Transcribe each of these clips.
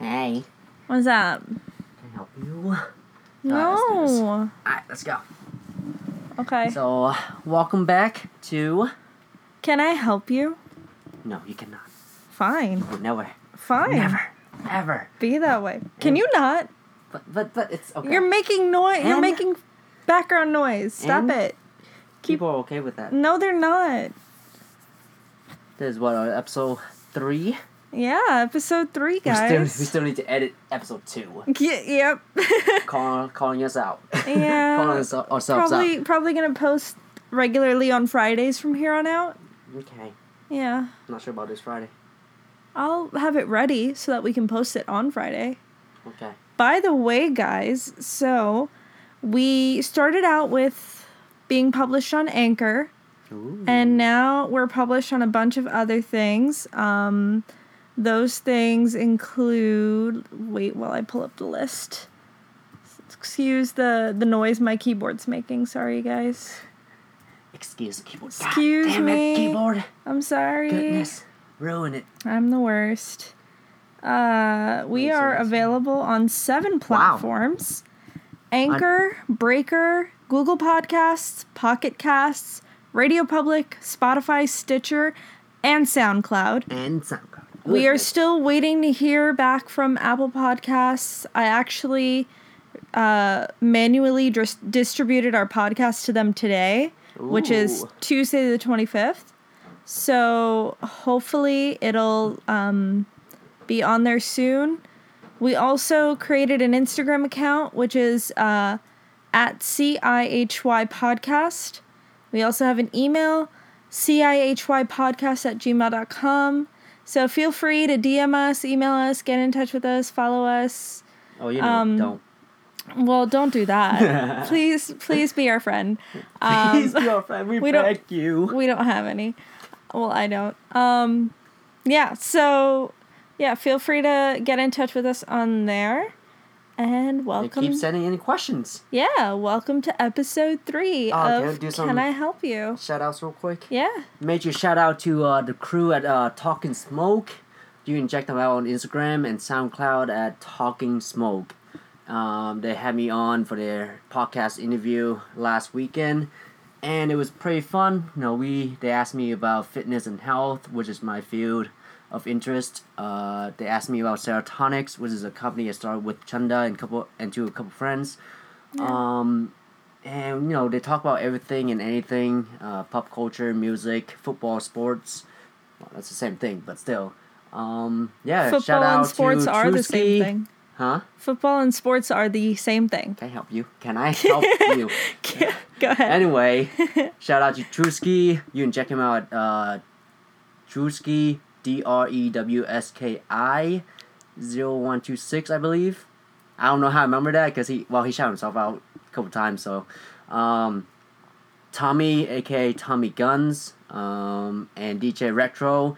Hey, What's up? can I help you? No. Alright, let's go. Okay. So, welcome back to. Can I help you? No, you cannot. Fine. No, never. Fine. Never. Ever. Be that way. Can you not? But, but, but it's okay. You're making noise. You're making background noise. Stop it. People are okay with that. No, they're not. This is what, uh, episode three? Yeah, episode three, We still, guys. we still need to edit episode two. Ye- yep. Call, calling us out. Yeah. calling us, ourselves probably probably gonna post regularly on Fridays from here on out. out. Okay. Yeah. Not sure about this Friday. I'll have it ready so that we can post it on Friday. Okay. By the way, guys, so we started out with being published on Anchor, Ooh. and now we're published on a bunch of other things. Um, those things include. Wait, while I pull up the list. Excuse the the noise my keyboard's making. Sorry, guys. Excuse the keyboard. Excuse God damn me. It, keyboard. I'm sorry. Goodness. Ruin it. I'm the worst. Uh, we are available on seven platforms Anchor, Breaker, Google Podcasts, Pocket Casts, Radio Public, Spotify, Stitcher, and SoundCloud. And SoundCloud. We are still waiting to hear back from Apple Podcasts. I actually uh, manually dis- distributed our podcast to them today, which is Tuesday the 25th. So hopefully it'll um, be on there soon. We also created an Instagram account, which is uh, at CIHY Podcast. We also have an email, CIHY Podcast at gmail.com. So feel free to DM us, email us, get in touch with us, follow us. Oh, you know, um, don't. Well, don't do that. please, please be our friend. Um, Please be our friend. We, we don't- beg you. we don't have any. Well, I don't. Um, yeah. So, yeah, feel free to get in touch with us on there. And welcome. They keep sending any questions. yeah, welcome to episode three can I of do Can I Help You? Shout outs real quick. Yeah. Major shout out to uh, the crew at uh, Talking Smoke. You can check them out on Instagram and SoundCloud at Talking Smoke. Um, they had me on for their podcast interview last weekend, and it was pretty fun. You know, we they asked me about fitness and health, which is my field of interest. Uh, they asked me about Serotonics, which is a company I started with Chanda and couple and two a couple friends. Um, and you know they talk about everything and anything uh, pop culture music football sports well, that's the same thing but still um, yeah shout Football out and sports to are the same thing. huh Football and sports are the same thing. can i help you can i help you Go ahead. anyway shout out to Drewski. you can check him out at uh, Drewski, E d-r-e-w-s-k-i 0126 i believe i don't know how i remember that because he well he shouted himself out a couple times so um, Tommy, aka Tommy Guns, um, and DJ Retro,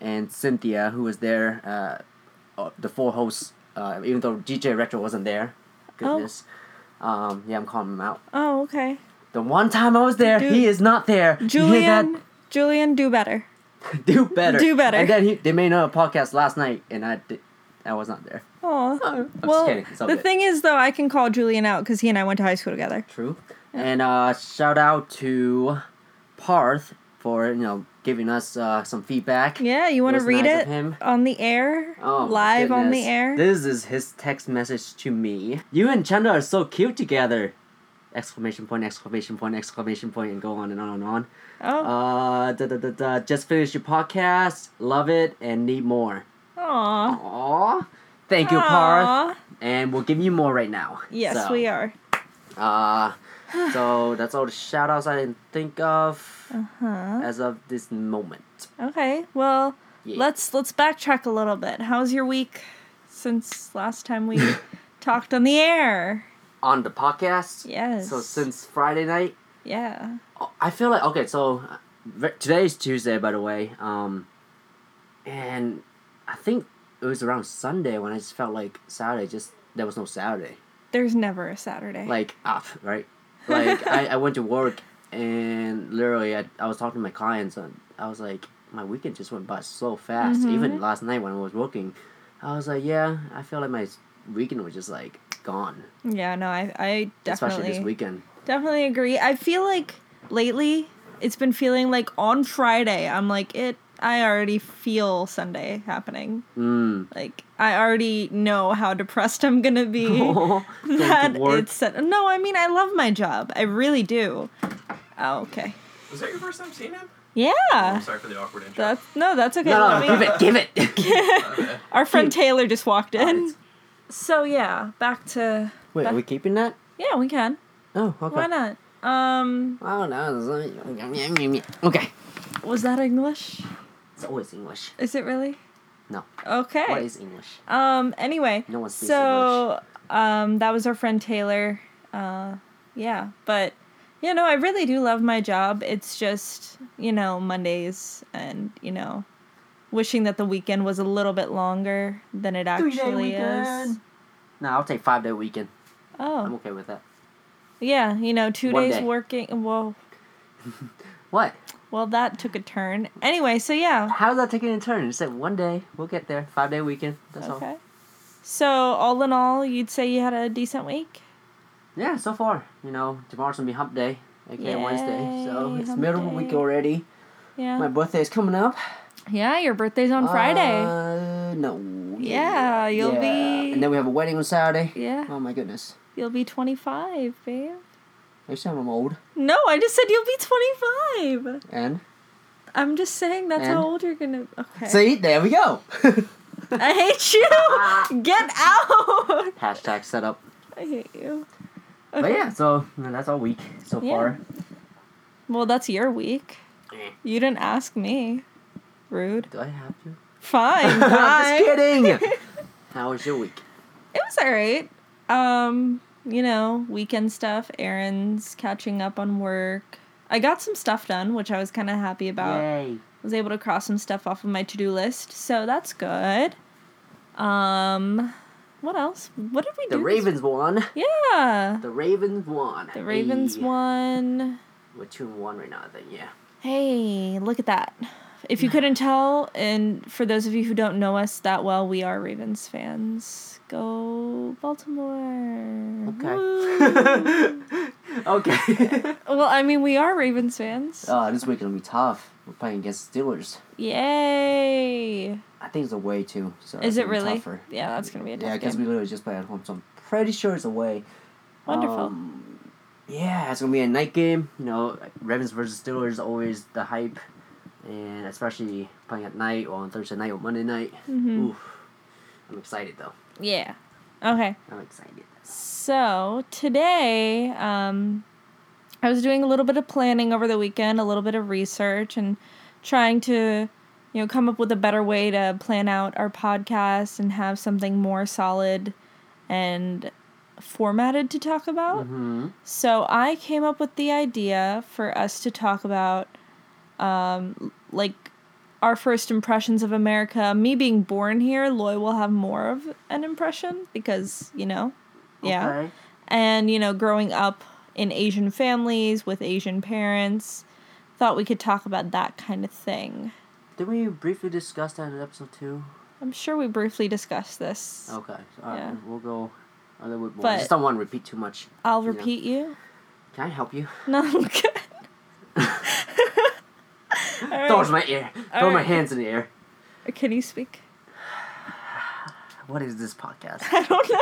and Cynthia, who was there, uh, uh, the four hosts, uh, even though DJ Retro wasn't there. Goodness. Um, yeah, I'm calling him out. Oh, okay. The one time I was there, he is not there. Julian, Julian, do better. do better. Do better. And then he, they made another podcast last night, and I did, I was not there. Oh. I'm Well, just kidding. The good. thing is, though, I can call Julian out because he and I went to high school together. True. And uh, shout out to Parth for you know giving us uh, some feedback. Yeah, you want to read nice it him. on the air, Oh, live on the air? This is his text message to me. You and Chanda are so cute together! Exclamation point! Exclamation point! Exclamation point! And go on and on and on. Oh, Uh, da, da, da, da, just finished your podcast. Love it and need more. aw. Aw. Thank you, Parth. And we'll give you more right now. Yes, So, we are. Uh, so that's all the shout outs I didn't think of Huh? as of this moment. Okay. Well, Yeah. let's let's backtrack a little bit. How's your week since last time we talked on the air? On the podcast. Yes. So since Friday night, yeah. I feel like okay. So uh, today is Tuesday, by the way. Um, and I think it was around Sunday when I just felt like Saturday just there was no Saturday. There's never a Saturday. Like up, right? Like I, I went to work and literally I, I was talking to my clients and I was like my weekend just went by so fast. Mhm. Even last night when I was working, I was like, yeah, I feel like my weekend was just like gone, Yeah, no, I I especially definitely this weekend. definitely agree. I feel like lately it's been feeling like on Friday I'm like it. I already feel Sunday happening. Mm. Like I already know how depressed I'm gonna be. Going that work. it's no. I mean, I love my job. I really do. Oh, okay. Was that your first time seeing him? Yeah. I'm sorry for the awkward intro. That's no, that's okay. No, Let no, give it, give it. Our friend Taylor just walked in. Alright. So yeah, back to Wait, are we keeping that? yeah, we can. Oh, okay. Why not? Um, Oh no. Okay. was that English? It's always English. Is it really? No. Okay. What is English? Um. Anyway. No one speaks so, um, that was our friend Taylor. Uh, yeah, but you know, I really do love my job. It's just you know Mondays and you know, wishing that the weekend was a little bit longer than it actually is. No, I'll take five day weekend. Oh. I'm okay with that. Yeah. You know, two One days day. working. Well, What? well, that took a turn. Anyway, so yeah. How's that taking a turn? You said one day. We'll get there. Five day weekend. That's all. Okay. So all in all, you'd say you had a decent week. Yeah, so far. You know, tomorrow's gonna be hump day, aka Wednesday. So it's middle of the week already. Yeah. My birthday's coming up. yeah, your birthday's on Friday. Uh, no. Yeah, you'll be- And then we have a wedding on Saturday. yeah. Oh my goodness. You'll be 25, babe. You saying I'm old. No, I just said you'll be 25. And I'm just saying that's And? how old you're gonna. Okay. see, there we go. I hate you. Get out. Hashtag setup. I hate you. But yeah, so that's all week so Yeah. far. Well, that's your week. You didn't ask me. Rude. Do I have to? Fine. I'm just kidding. How was your week? It was alright. Um, you know, weekend stuff, errands, catching up on work. I got some stuff done, which I was kind of happy about. Yay. was able to cross some stuff off of my to-do list so that's good um what else what did we The do this- Ravens won. yeah The Ravens won. the ravens Hey. won We're two and one right now. I think. Yeah. hey look at that if you couldn't tell and for those of you who don't know us that well we are ravens fans go baltimore Okay. okay. well i mean we are ravens fans uh, this week gonna be tough. We're playing against Steelers. yay I think it's away too. So is it really Tougher. yeah that's gonna be a tough Yeah, because we literally just played at home, so I'm pretty sure it's away. wonderful Um, yeah, it's gonna be a night game. You know, Ravens versus Steelers is always the hype, and especially playing at night or on Thursday night or Monday night. Mhm. Oof. I'm excited though. yeah okay I'm excited. So today, um, I was doing a little bit of planning over the weekend, a little bit of research, and trying to, you know, come up with a better way to plan out our podcast and have something more solid and formatted to talk about. Mm-hmm. So I came up with the idea for us to talk about, um, like our first impressions of America. Me being born here, Loy will have more of an impression because you know, yeah, Okay. and you know, growing up in Asian families with Asian parents, thought we could talk about that kind of thing. Did we briefly discuss that in episode two? I'm sure we briefly discussed this. Okay. So, Yeah. We'll go a little bit more. But- Just don't want to repeat too much. I'll Yeah. repeat you. Can I help you? No, I'm good. All right. my ear. Throw my hands in the air. Can you speak? What is this podcast? I don't know.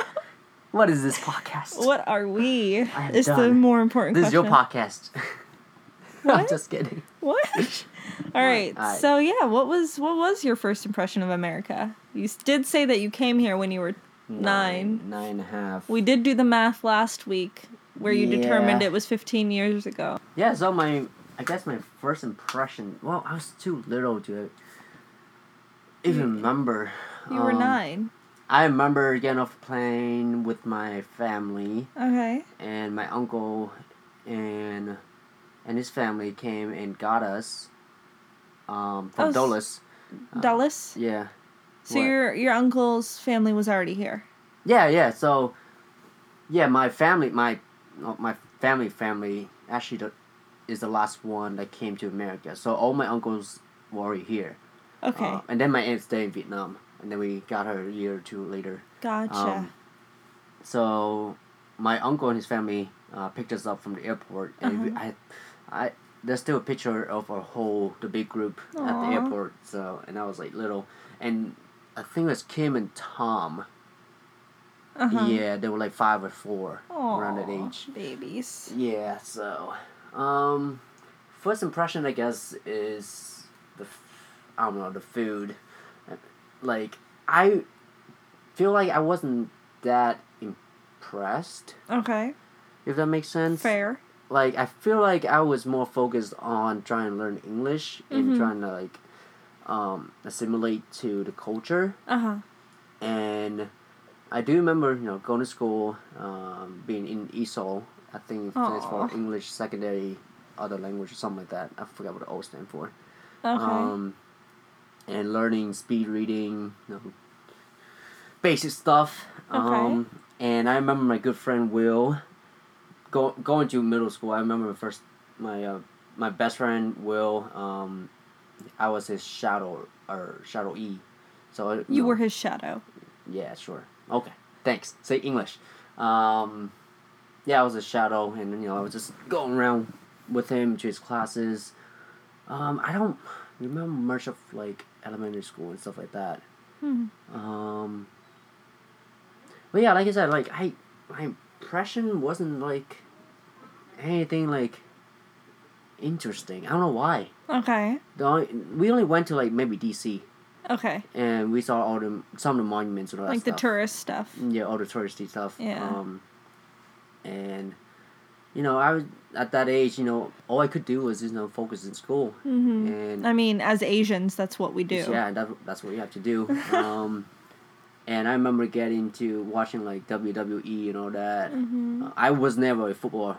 What is this podcast? What are we? Is the more important This is your question. podcast. I'm just kidding. What? All right. Alright. So yeah, what was what was your first impression of America? You did say that you came here when you were nine. Nine and a half. We did do the math last week, where you determined it was 15 years ago. Yeah, so my, I guess my first impression, well, I was too little to even remember. You were Um, nine. I remember getting off the plane with my family, Okay. and my uncle and and his family came and got us um, from Oh, s- Dulles. Uh, Yeah. So what? your your uncle's family was already here. Yeah, yeah. So, yeah, my family, my my family, family actually is the last one that came to America. So all my uncles were here. Okay. Uh, and then my aunt stayed in Vietnam. and then we got her a year or two later. Gotcha. Um, so my uncle and his family uh, picked us up from the airport, and Uh-huh. I, I there's still a picture of our whole the big group at the airport. So and I was like little, and I think it was Kim and Tom. uh-huh. Yeah, they were like five or four around that age. Babies. Yeah, so um, first impression I guess is the I don't know the food, like I feel like I wasn't that impressed Okay. if that makes sense. Fair. Like I feel like I was more focused on trying to learn English and Mhm. trying to like um, assimilate to the culture Uh huh. and I do remember, you know, going to school, um, being in ESOL. I think it stands for English Secondary Other Language or something like that. I forgot what the O stand for. Okay. Um, and learning speed reading, you know, basic stuff. Um, and I remember my good friend Will, go, going to middle school. I remember my first, my uh, my best friend Will. Um, I was his shadow or shadow E. So you know, were his shadow. yeah, sure. Okay, thanks. Say English. Um, yeah, I was a shadow, and you know, I was just going around with him to his classes. Um, I don't remember much of like elementary school and stuff like that. Hmm. Um, but yeah, like I said, like I my impression wasn't like anything like interesting. I don't know why. Okay. The only, we only went to like maybe DC, Okay. and we saw all the some of the monuments and all that Like the stuff. tourist stuff. Yeah, all the touristy stuff. Yeah. Um, and you know, I was at that age. You know, all I could do was you know focus in school, hmm and I mean, as Asians, that's what we do. yeah, that, that's what you have to do. um, and I remember getting to watching like WWE and all that. hmm Uh, I was never a football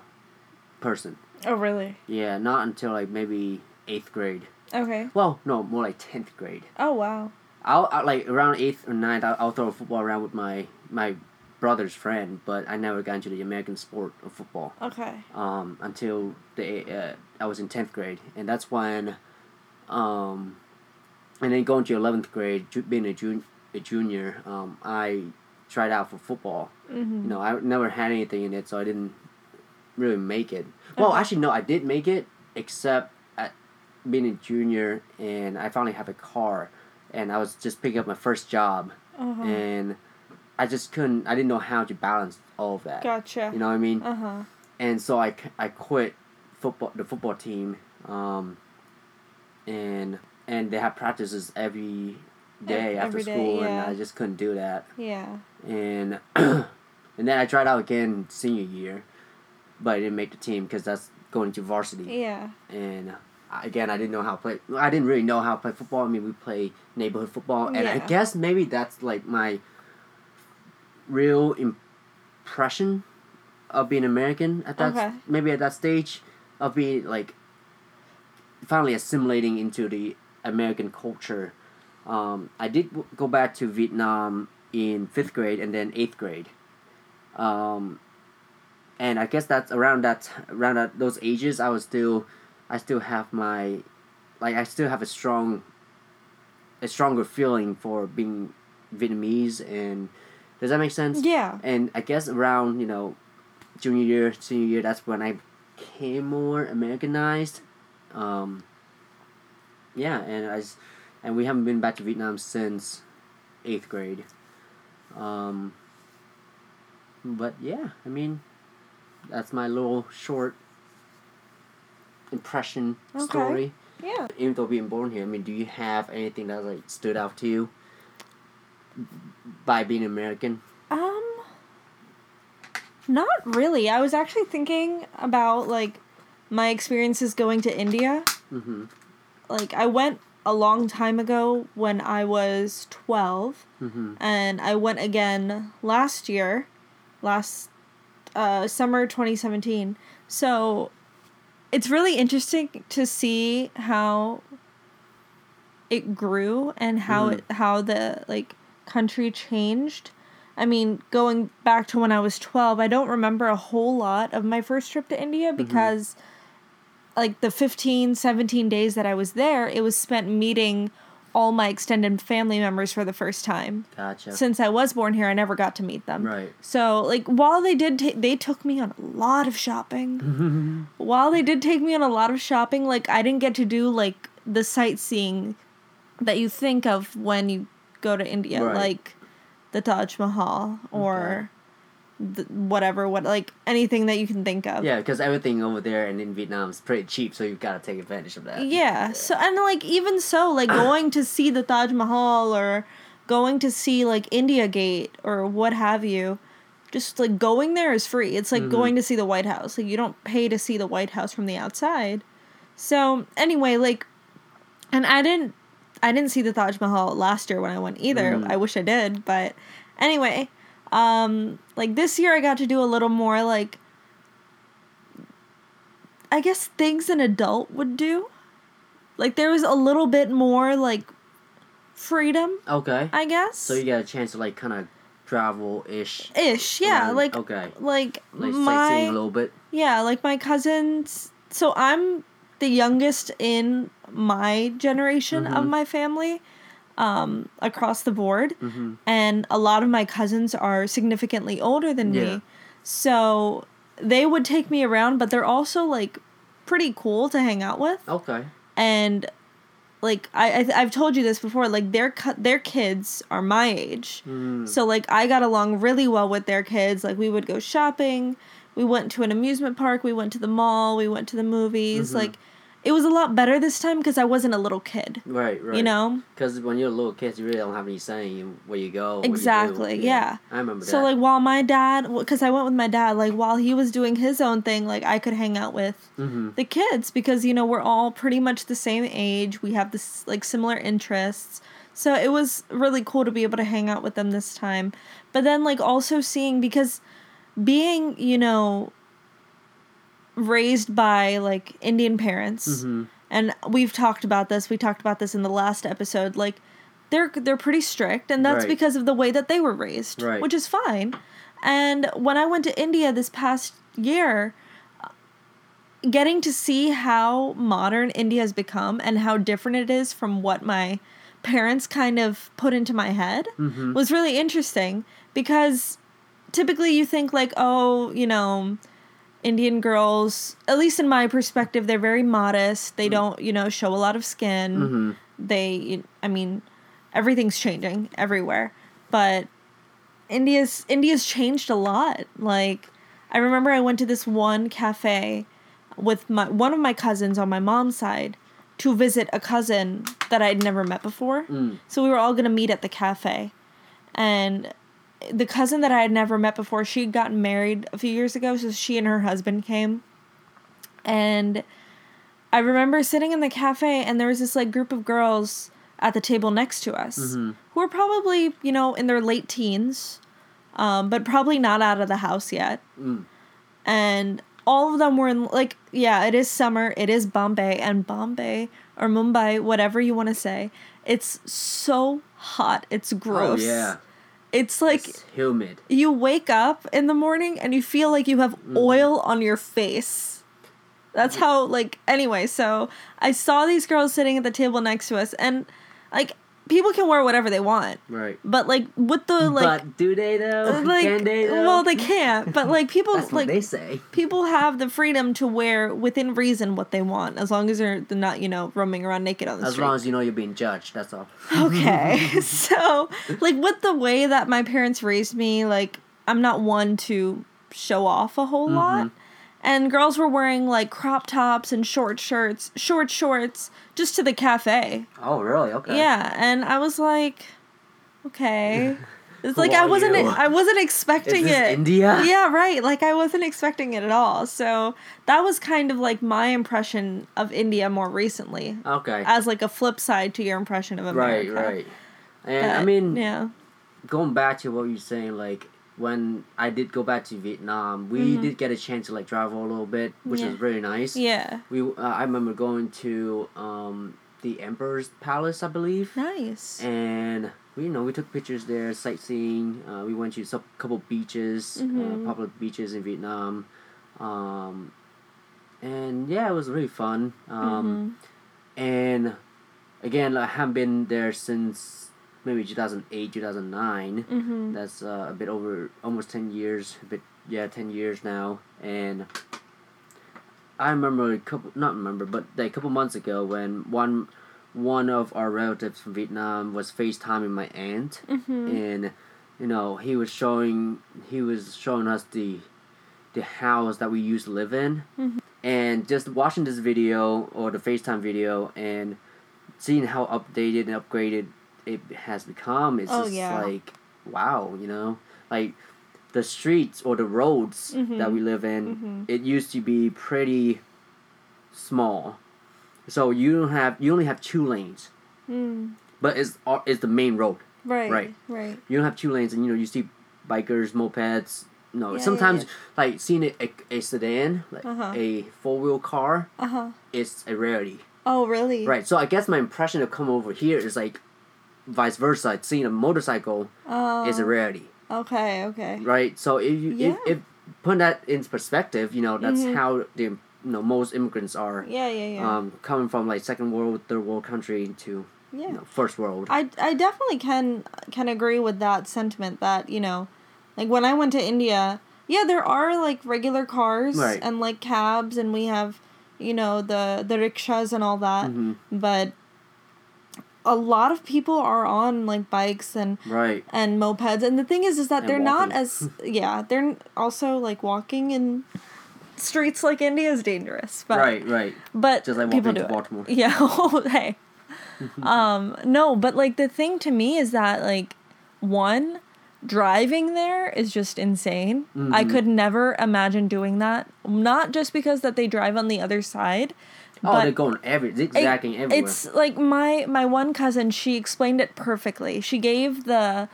person. Oh, really? Yeah, not until like maybe eighth grade. Okay. Well, no, more like tenth grade. Oh, wow. I'll, i like around eighth or ninth. I'll, I'll throw a football around with my my brother's friend, but I never got into the American sport of football Okay. um, until the uh, I was in tenth grade, and that's when, um, and then going to eleventh grade, ju- being a, jun- a junior, um, I tried out for football. hmm You know, I never had anything in it, so I didn't really make it. Well, actually, no, I did make it, except at being a junior, and I finally have a car, and I was just picking up my first job, Uh-huh. and I just couldn't. I didn't know how to balance all of that. Gotcha. You know what I mean? Uh huh. and so I, I quit football the football team um, and and they have practices every day after every day, school yeah. and I just couldn't do that Yeah. and and then I tried out again senior year but I didn't make the team because that's going to varsity Yeah. and again I didn't know how to play I didn't really know how to play football I mean we play neighborhood football and I guess maybe that's like my real impression of being American at that Okay. maybe at that stage of being like finally assimilating into the American culture. Um, I did w- go back to Vietnam in fifth grade and then eighth grade, um, and I guess that's around that around that, those ages. I was still, I still have my, like I still have a strong, a stronger feeling for being Vietnamese and does that make sense? Yeah. And I guess around you know, junior year, senior year, that's when I became more Americanized. Um, yeah, and I, s- and we haven't been back to Vietnam since eighth grade. Um, but yeah, I mean, that's my little short impression Okay. story. Yeah. Even though being born here, I mean, do you have anything that like stood out to you by being American? Um, not really. I was actually thinking about like my experiences going to India. Mm-hmm. Like I went a long time ago when I was 12 Mm-hmm. and I went again last year, last uh, summer 2017. So it's really interesting to see how it grew and how Mhm. it how the like country changed. I mean, going back to when I was 12, I don't remember a whole lot of my first trip to India mm-hmm. because like the 15, 17 days that I was there, it was spent meeting all my extended family members for the first time. Gotcha. Since I was born here, I never got to meet them. Right. So, like, while they did, ta- they took me on a lot of shopping. while they did take me on a lot of shopping, like, I didn't get to do like the sightseeing that you think of when you go to India, Right. like the Taj Mahal or the, whatever, what like anything that you can think of. Yeah, because everything over there and in Vietnam is pretty cheap, so you've got to take advantage of that. Yeah. So and like even so, like going to see the Taj Mahal or going to see like India Gate or what have you, just like going there is free. It's like mm-hmm. going to see the White House. Like you don't pay to see the White House from the outside. So anyway, like, and I didn't, I didn't see the Taj Mahal last year when I went either. Mm. I wish I did, but anyway, um, like this year I got to do a little more like. I guess things an adult would do. Like there was a little bit more like freedom, Okay. I guess. So you got a chance to like kind of travel ish. ish, yeah, like okay, like, like my sightseeing a little bit. yeah, like my cousins. So I'm the youngest in my generation of Mhm. my family, um, across the board, Mm-hmm. and a lot of my cousins are significantly older than Yeah. me. So they would take me around, but they're also like pretty cool to hang out with. Okay. and like I, I I've told you this before like their their kids are my age Mm. so like I got along really well with their kids like we would go shopping we went to an amusement park we went to the mall we went to the movies Mhm. like it was a lot better this time because I wasn't a little kid Right. Right. you know Because when you're a little kid, you really don't have any say in where you go. what you. Exactly, yeah. I remember so that. like while my dad because I went with my dad like while he was doing his own thing like I could hang out with mm-hmm. the kids because you know we're all pretty much the same age we have this like similar interests so it was really cool to be able to hang out with them this time but then like also seeing because being you know raised by like indian parents Mm-hmm. and we've talked about this we talked about this in the last episode like they're they're pretty strict and that's Right. because of the way that they were raised Right. which is fine and when i went to india this past year getting to see how modern india has become and how different it is from what my parents kind of put into my head Mm-hmm. was really interesting because typically you think like oh you know indian girls at least in my perspective they're very modest. They don't you know show a lot of skin. Mm-hmm. they i mean everything's changing everywhere. But india's india's changed a lot. Like i remember i went to this one cafe with my one of my cousins on my mom's side to visit a cousin that i'd never met before. Mm. so we were all going to meet at the cafe. And the cousin that i had never met before she had gotten married a few years ago so she and her husband came and I remember sitting in the cafe and there was this like group of girls at the table next to us Mhm. who were probably, you know, in their late teens, um, but probably not out of the house yet. Mm. And all of them were in, like, yeah, it is summer, it is Bombay, and Bombay or Mumbai, whatever you want to say, it's so hot, it's gross. Oh yeah. It's like it's humid. you wake up in the morning and you feel like you have Mm-hmm. oil on your face. That's how like anyway, so I saw these girls sitting at the table next to us and like people can wear whatever they want. Right. But like with the like but do they though? like Can they though? well they can't, but like people That's what like they say. people have the freedom to wear within reason what they want as long as they're not, you know, roaming around naked on the As street. As long as you know you're being judged, that's all. okay so like with the way that my parents raised me like i'm not one to show off a whole mm-hmm. lot and girls were wearing like crop tops and short shirts short shorts just to the cafe Oh really? Okay. yeah and i was like okay it's like i wasn't you? i wasn't expecting it India? yeah right like i wasn't expecting it at all so that was kind of like my impression of india more recently Okay. as like a flip side to your impression of america Right. Right. And I mean, yeah. going back to what you're saying, like when I did go back to Vietnam, we Mhm. did get a chance to like travel a little bit, which Yeah. was really nice. Yeah. We uh, I remember going to um, the Emperor's Palace, I believe, Nice. and we you know we took pictures there, sightseeing. Uh, we went to some couple beaches, uh, popular beaches in Vietnam, um, and yeah, it was really fun. Um, Mhm. and again, I haven't been there since maybe two thousand eight, two thousand nine. Mm-hmm. That's uh, a bit over almost ten years. A bit yeah, ten years now, and I remember a couple not remember, but a couple months ago when one one of our relatives from Vietnam was FaceTiming my aunt, Mm-hmm. and you know he was showing he was showing us the the house that we used to live in, Mhm. and just watching this video or the FaceTime video and seeing how updated and upgraded it has become is Oh, just yeah. like wow, you know, like the streets or the roads Mhm. that we live in. Mhm. It used to be pretty small, so you don't have you only have two lanes, Mm. but it's it's the main road. Right. Right. Right. You don't have two lanes, and you know you see bikers, mopeds. No, Yeah, sometimes yeah, like seeing a, a, a sedan, like Uh-huh. a four wheel car, Uh huh. is a rarity. Oh, really? Right. So I guess my impression of come over here is like vice versa. Seeing a motorcycle Oh. is a rarity. Okay. Okay. Right. So if you Yeah. if, if put that in perspective, you know that's Mhm. how the you know most immigrants are Yeah. Yeah. Yeah. um, coming from like second world, third world country to yeah. you know first world. I, I definitely can can agree with that sentiment that you know like when i went to india yeah there are like regular cars Right. and like cabs and we have you know the the rickshaws and all that Mhm. but a lot of people are on like bikes and Right. and mopeds and the thing is is that And they're not as yeah they're also like walking in streets like india is dangerous but right. Right. but Just like people walking do to it. Baltimore. Yeah. Oh, hey. um, no, but like the thing to me is that like one driving there is just insane. I Mhm. could never imagine doing that. Not just because that they drive on the other side. Oh, but they're going every zigzagging everywhere. It's like my my one cousin. She explained it perfectly. She gave the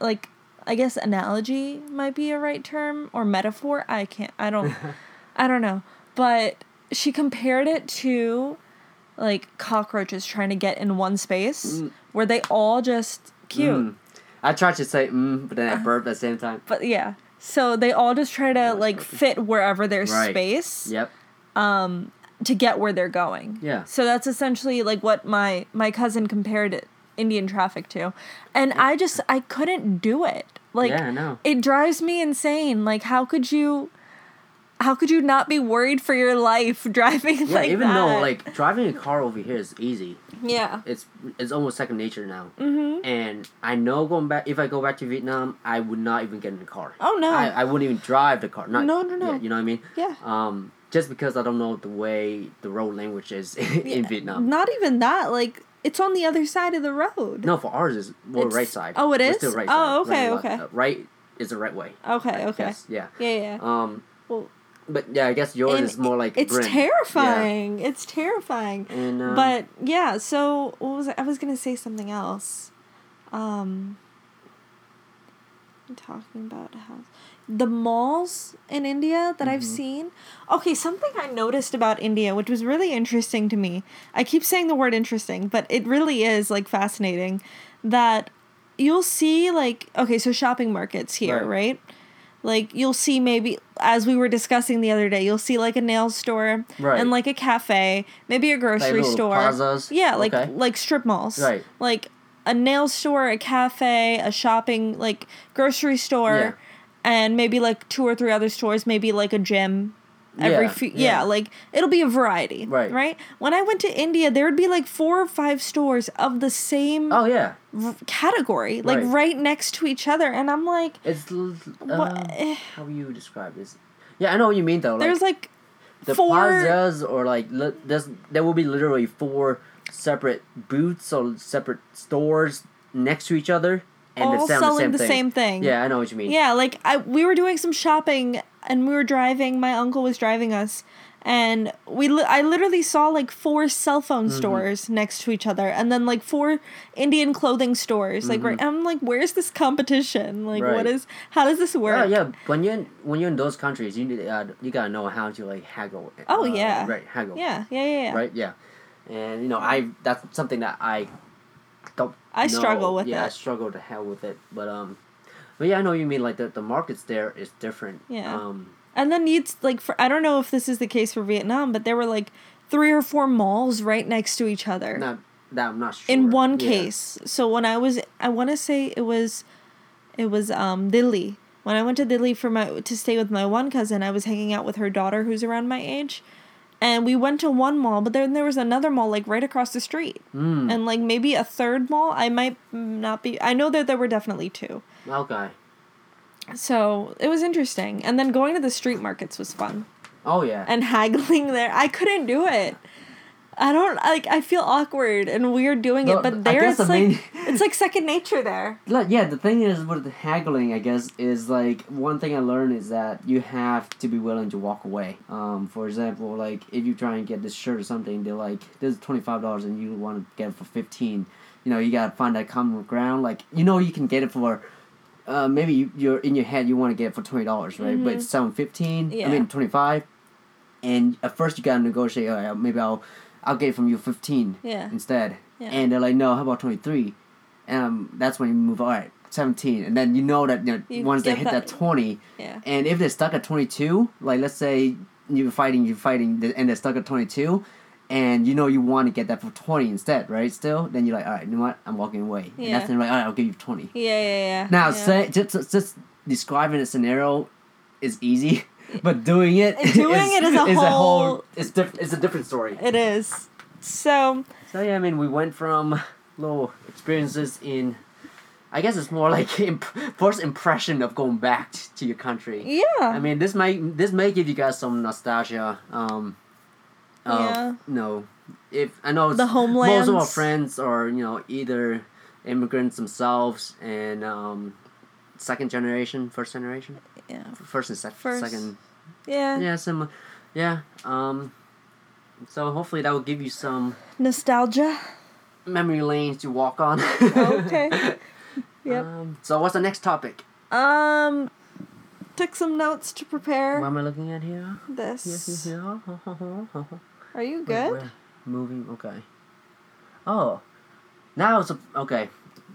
like I guess analogy might be a right term or metaphor. I can't. I don't. I don't know. But she compared it to like cockroaches trying to get in one space Mm. where they all just cute. Mm. I tried to say mm, but then I burped at the same time. But yeah. So they all just try to like fit wherever there's Right. space. Yep. um to get where they're going. Yeah. So that's essentially like what my my cousin compared Indian traffic to. And I just I couldn't do it. Like yeah, I know. it drives me insane. Like how could you how could you not be worried for your life driving Yeah, like even that? though like driving a car over here is easy. Yeah. It's it's almost second nature now. Mhm. And I know going back if I go back to Vietnam, I would not even get in the car. Oh no. I, I wouldn't even drive the car. Not, No, no, no. Yeah, you know what I mean? yeah. Um, just because I don't know the way the road language is in Yeah. Vietnam. Not even that. Like it's on the other side of the road. No, for ours is well It's- right side. oh, it is? still right Oh, side. okay, Right, okay. uh, right is the right way. Okay, I okay. guess, Yeah. Yeah, yeah. Um, Well, but yeah, I guess yours is more like it's grim. terrifying. It's terrifying. And um, but yeah, so what was I, I was gonna say something else. Um I'm talking about how the malls in India that I've Mhm. seen. Okay, something I noticed about India, which was really interesting to me. I keep saying the word interesting, but it really is like fascinating that you'll see like okay, so shopping markets here, Right. right? Like you'll see maybe as we were discussing the other day, you'll see like a nail store Right. and like a cafe, maybe a grocery little store. plazas. Yeah, like okay. like strip malls. Right. Like a nail store, a cafe, a shopping like grocery store, Yeah. And maybe like two or three other stores, maybe like a gym. Every Yeah, few, yeah. yeah. like it'll be a variety, Right. Right. When I went to India, there would be like four or five stores of the same Oh yeah, r- category, like Right. right next to each other, and I'm like, it's l- what? um, eh, how you describe this? Yeah, I know what you mean though. Like, There's like the four- plazas or like li- there's there will be literally four separate booths or separate stores next to each other and all selling the the same same thing. Yeah, I know what you mean. Yeah, like I we were doing some shopping and we were driving. My uncle was driving us, and we li- I literally saw like four cell phone Mm-hmm. stores next to each other, and then like four Indian clothing stores. Like right, I'm like, where's this competition? Like, what Mm-hmm. Right. is? How does this work? Yeah, yeah. When you're in, when you're in those countries, you need uh, you gotta know how to like haggle. Oh, uh, yeah. right haggle. yeah, yeah, yeah. yeah. Right. Yeah, and you know I that's something that I don't. I know. struggle with it. yeah, I struggle to hell with it, but um, but yeah, I know you mean. Like the the markets there is different. Yeah. Um. And then you'd like for I don't know if this is the case for Vietnam, but there were like three or four malls right next to each other. Not That I'm not sure. in one Yeah. case. So when I was, I want to say it was, it was um Delhi. When I went to Delhi for my to stay with my one cousin, I was hanging out with her daughter who's around my age, and we went to one mall. But then there was another mall like right across the street, Mm. and like maybe a third mall. I might not be. I know that there were definitely two. Okay. So it was interesting, and then going to the street markets was fun, Oh yeah. and haggling there. I couldn't do it. I don't like. I feel awkward and weird doing No, it, but there it's the like main- it's like second nature there. Yeah, the thing is with the haggling, I guess, is like one thing I learned is that you have to be willing to walk away. Um, for example, like if you try and get this shirt or something, they're like, "This is twenty five dollars," and you want to get it for fifteen. You know, you gotta find that common ground. Like, you know, you can get it for. Uh, maybe you, you're in your head you want to get it for twenty dollars, right? But it's selling fifteen. Yeah. I mean twenty five. And at first you gotta negotiate. Right, maybe I'll, I'll get it from you fifteen Yeah. instead. Yeah. And they're like, no, how about 23? And um, that's when you move, all right, 17. And then you know that you know, You once they hit that- that 20, Yeah. and if they're stuck at 22, like let's say you're fighting, you're fighting, and they're stuck at 22, and you know you want to get that for 20 instead, right? Still, then you're like, all right, you know what? I'm walking away. And that's when like, all right, I'll give you 20. Yeah, yeah, yeah. Now, yeah. say, just, just describing a scenario is easy, but doing it, Doing it is a whole- it's, diff- it's a different story. it is. So So yeah, I mean, we went from little experiences in. I guess it's more like imp- first impression of going back t- to your country. yeah. I mean, this might this may give you guys some nostalgia. Um, of, Yeah. No, if I know The most of our friends are you know either immigrants themselves and um, second generation, first generation, yeah. first and sec- First. second. Yeah. Yeah, similar. Yeah. Um. So hopefully that will give you some Nostalgia. memory lanes to walk on. Okay. Yep. Um, so what's the next topic? Um took some notes to prepare What am I looking at here? this. Yes, yeah. Are you good? where? Moving. Okay. Oh, now it's a, okay.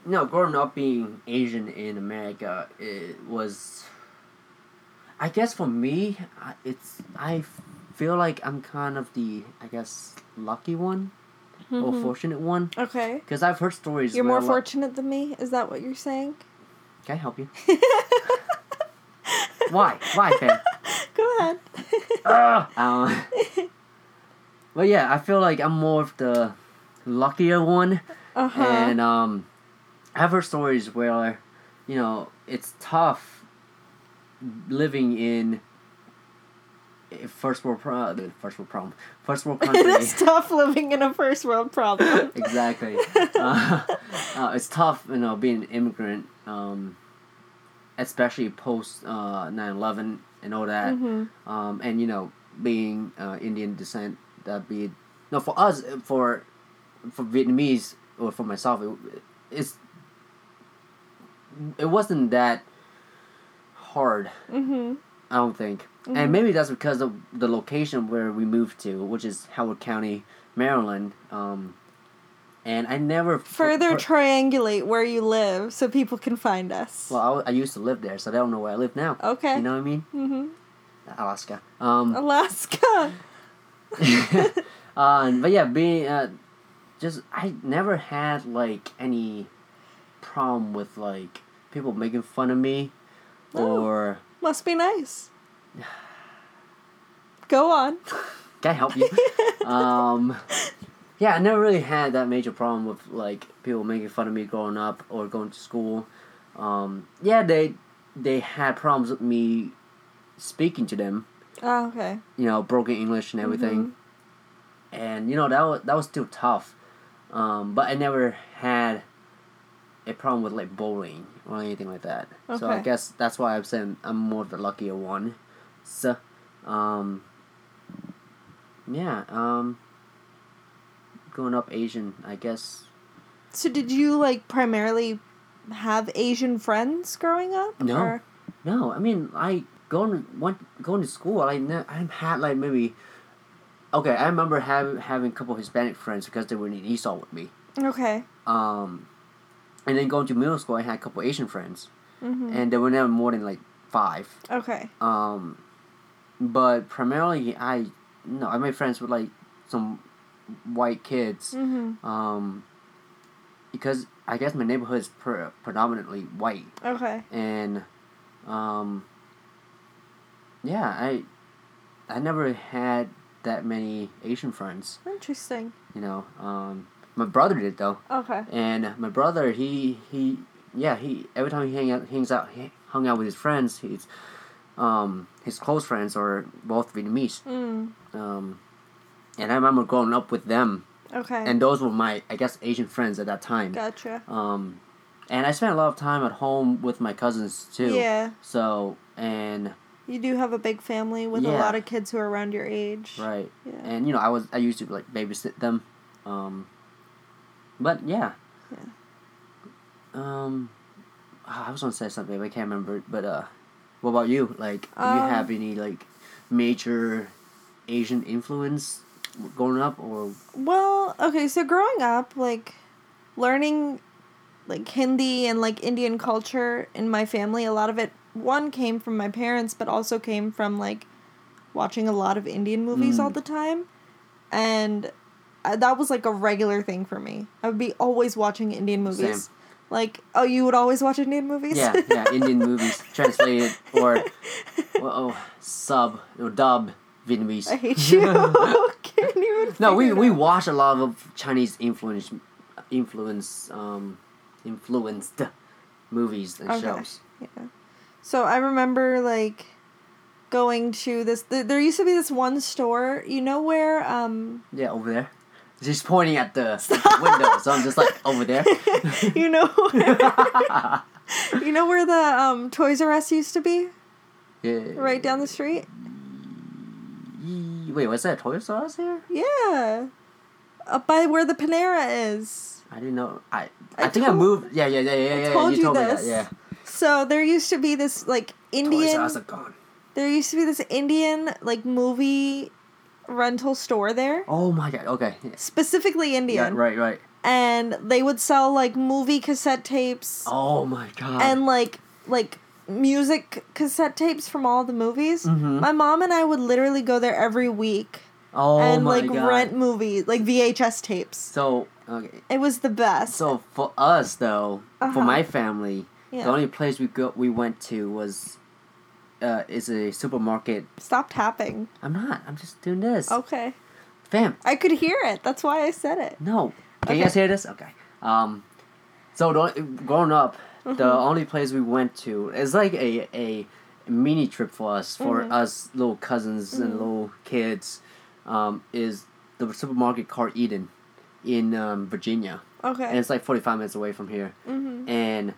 No, growing up being Asian in America, it was. I guess for me, I- it's I feel like I'm kind of the I guess lucky one or fortunate one Okay. because I've heard stories. Mm-hmm. You're more fortunate than me? Is that what you're saying? Can I help you? Why? Why, Ben? Go ahead. Ugh. Um, but yeah, I feel like I'm more of the luckier one, Uh-huh. and um, I've heard stories where, you know, it's tough living in a first world pro- the first world problem, first world country. it's tough living in a first world problem. exactly. Uh, uh, it's tough, you know, being an immigrant, um, especially post uh, 9-11 and all that. Mhm. Um, and, you know, being uh, Indian descent, that be... No, for us, for for Vietnamese, or for myself, it, it's... It wasn't that hard, Mhm. I don't think. Mhm. And maybe that's because of the location where we moved to, which is Howard County, Maryland. Um, and I never Further for- triangulate where you live so people can find us. well, I used to live there, so they don't know where I live now. okay. You know what I mean? hmm Alaska. Um, Alaska. uh, but yeah, being uh, just I never had like any problem with like people making fun of me, Oh. or Must be nice. Go on. can I help you? um, yeah, I never really had that major problem with like people making fun of me growing up or going to school. Um, yeah, they they had problems with me speaking to them. Oh, okay. You know, broken English and everything. And you know that was that was still tough. Um, but I never had a problem with like bullying or anything like that. Okay. So I guess that's why I'm saying I'm more of the luckier one. So, um, yeah, um, growing up Asian, I guess. So did you like primarily have Asian friends growing up? No. Or- No, I mean I going went going to school. I ne- I had like maybe. Okay, I remember having having a couple Hispanic friends because they were in ESOL with me. Okay. Um, and then going to middle school, I had a couple Asian friends, hmm and they were never more than like five. Okay. Um, but primarily, I no, I made friends with like some white kids. Mm-hmm. Um, because I guess my neighborhood is pre- predominantly white, Okay. and um, yeah, I I never had that many Asian friends. Interesting. You know, um, my brother did though, Okay. and my brother he he yeah he every time he hang out hangs out he hung out with his friends he's um his close friends are both Vietnamese. Mm. Um, and I remember growing up with them, Okay. and those were my I guess Asian friends at that time. gotcha. Um, and I spent a lot of time at home with my cousins too. Yeah. So and You do have a big family with a lot of kids who are around your age. right, Yeah. and you know I was I used to like babysit them, um, but yeah. Yeah. Um, ah, I was gonna say something, but I can't remember. But uh, what about you? Like, do you Um, have any like major Asian influence growing up, or Well, okay, so growing up, like learning like Hindi and like Indian culture in my family, a lot of it one came from my parents, but also came from like watching a lot of Indian movies Mm. all the time. And that was like a regular thing for me. I would be always watching Indian movies. Same. Like, oh, you would always watch Indian movies? yeah, yeah, Indian movies translated or oh, sub or dub Vietnamese. I hate you. Can't even No, we we watch a lot of Chinese influence, influence, um, influenced movies and Okay. shows. Yeah. So I remember like going to this. Th- there used to be this one store. You know where? Um, Yeah, over there. She's pointing at the window, so I'm just like over there. you know, where, you know where the um Toys R Us used to be, yeah. right down the street. Wait, what's that? Toys R Us here? Yeah, up by where the Panera is. I didn't know. I I I, think I moved. Yeah, yeah, yeah, yeah, yeah. told you you told this. me that. Yeah. So there used to be this like Indian. Toys. R Us are gone. There used to be this Indian like movie rental store there, Oh my god. Okay. Specifically Indian. yeah right, right. and they would sell like movie cassette tapes Oh my god. and like like music cassette tapes from all the movies. Mhm. My mom and I would literally go there every week oh and like god. rent movies, like VHS tapes. So okay. It was the best. So for us though, Uh-huh. for my family, Yeah. the only place we go we went to was uh is a supermarket. Stop tapping. I'm not. I'm just doing this. Okay. Fam. I could hear it. That's why I said it. No. Can you guys hear this? Okay. Um so the, growing up, the Mm-hmm. only place we went to is like a a mini trip for us for Mm-hmm. us little cousins and little kids um is the supermarket called Eden in um, Virginia. Okay. And it's like 45 minutes away from here. mm-hmm. and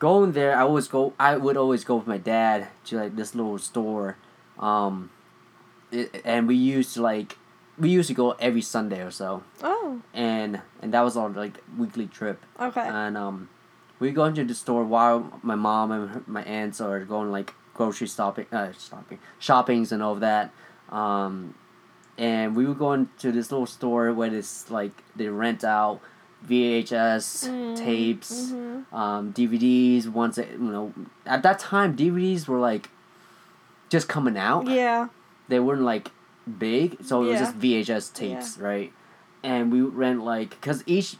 going there i always go i would always go with my dad to like this little store um it, and we used to like we used to go every sunday or so Oh. and and that was our like weekly trip Okay. and um we go into the store while my mom and her, my aunts are going like grocery shopping uh shopping shoppings and all of that um and we would go into this little store where it's like they rent out VHS Mm, tapes mhm. um, DVDs. Once it, you know, at that time DVDs were like just coming out. Yeah. They weren't like big, so it was just VHS tapes, right? And we rent like because each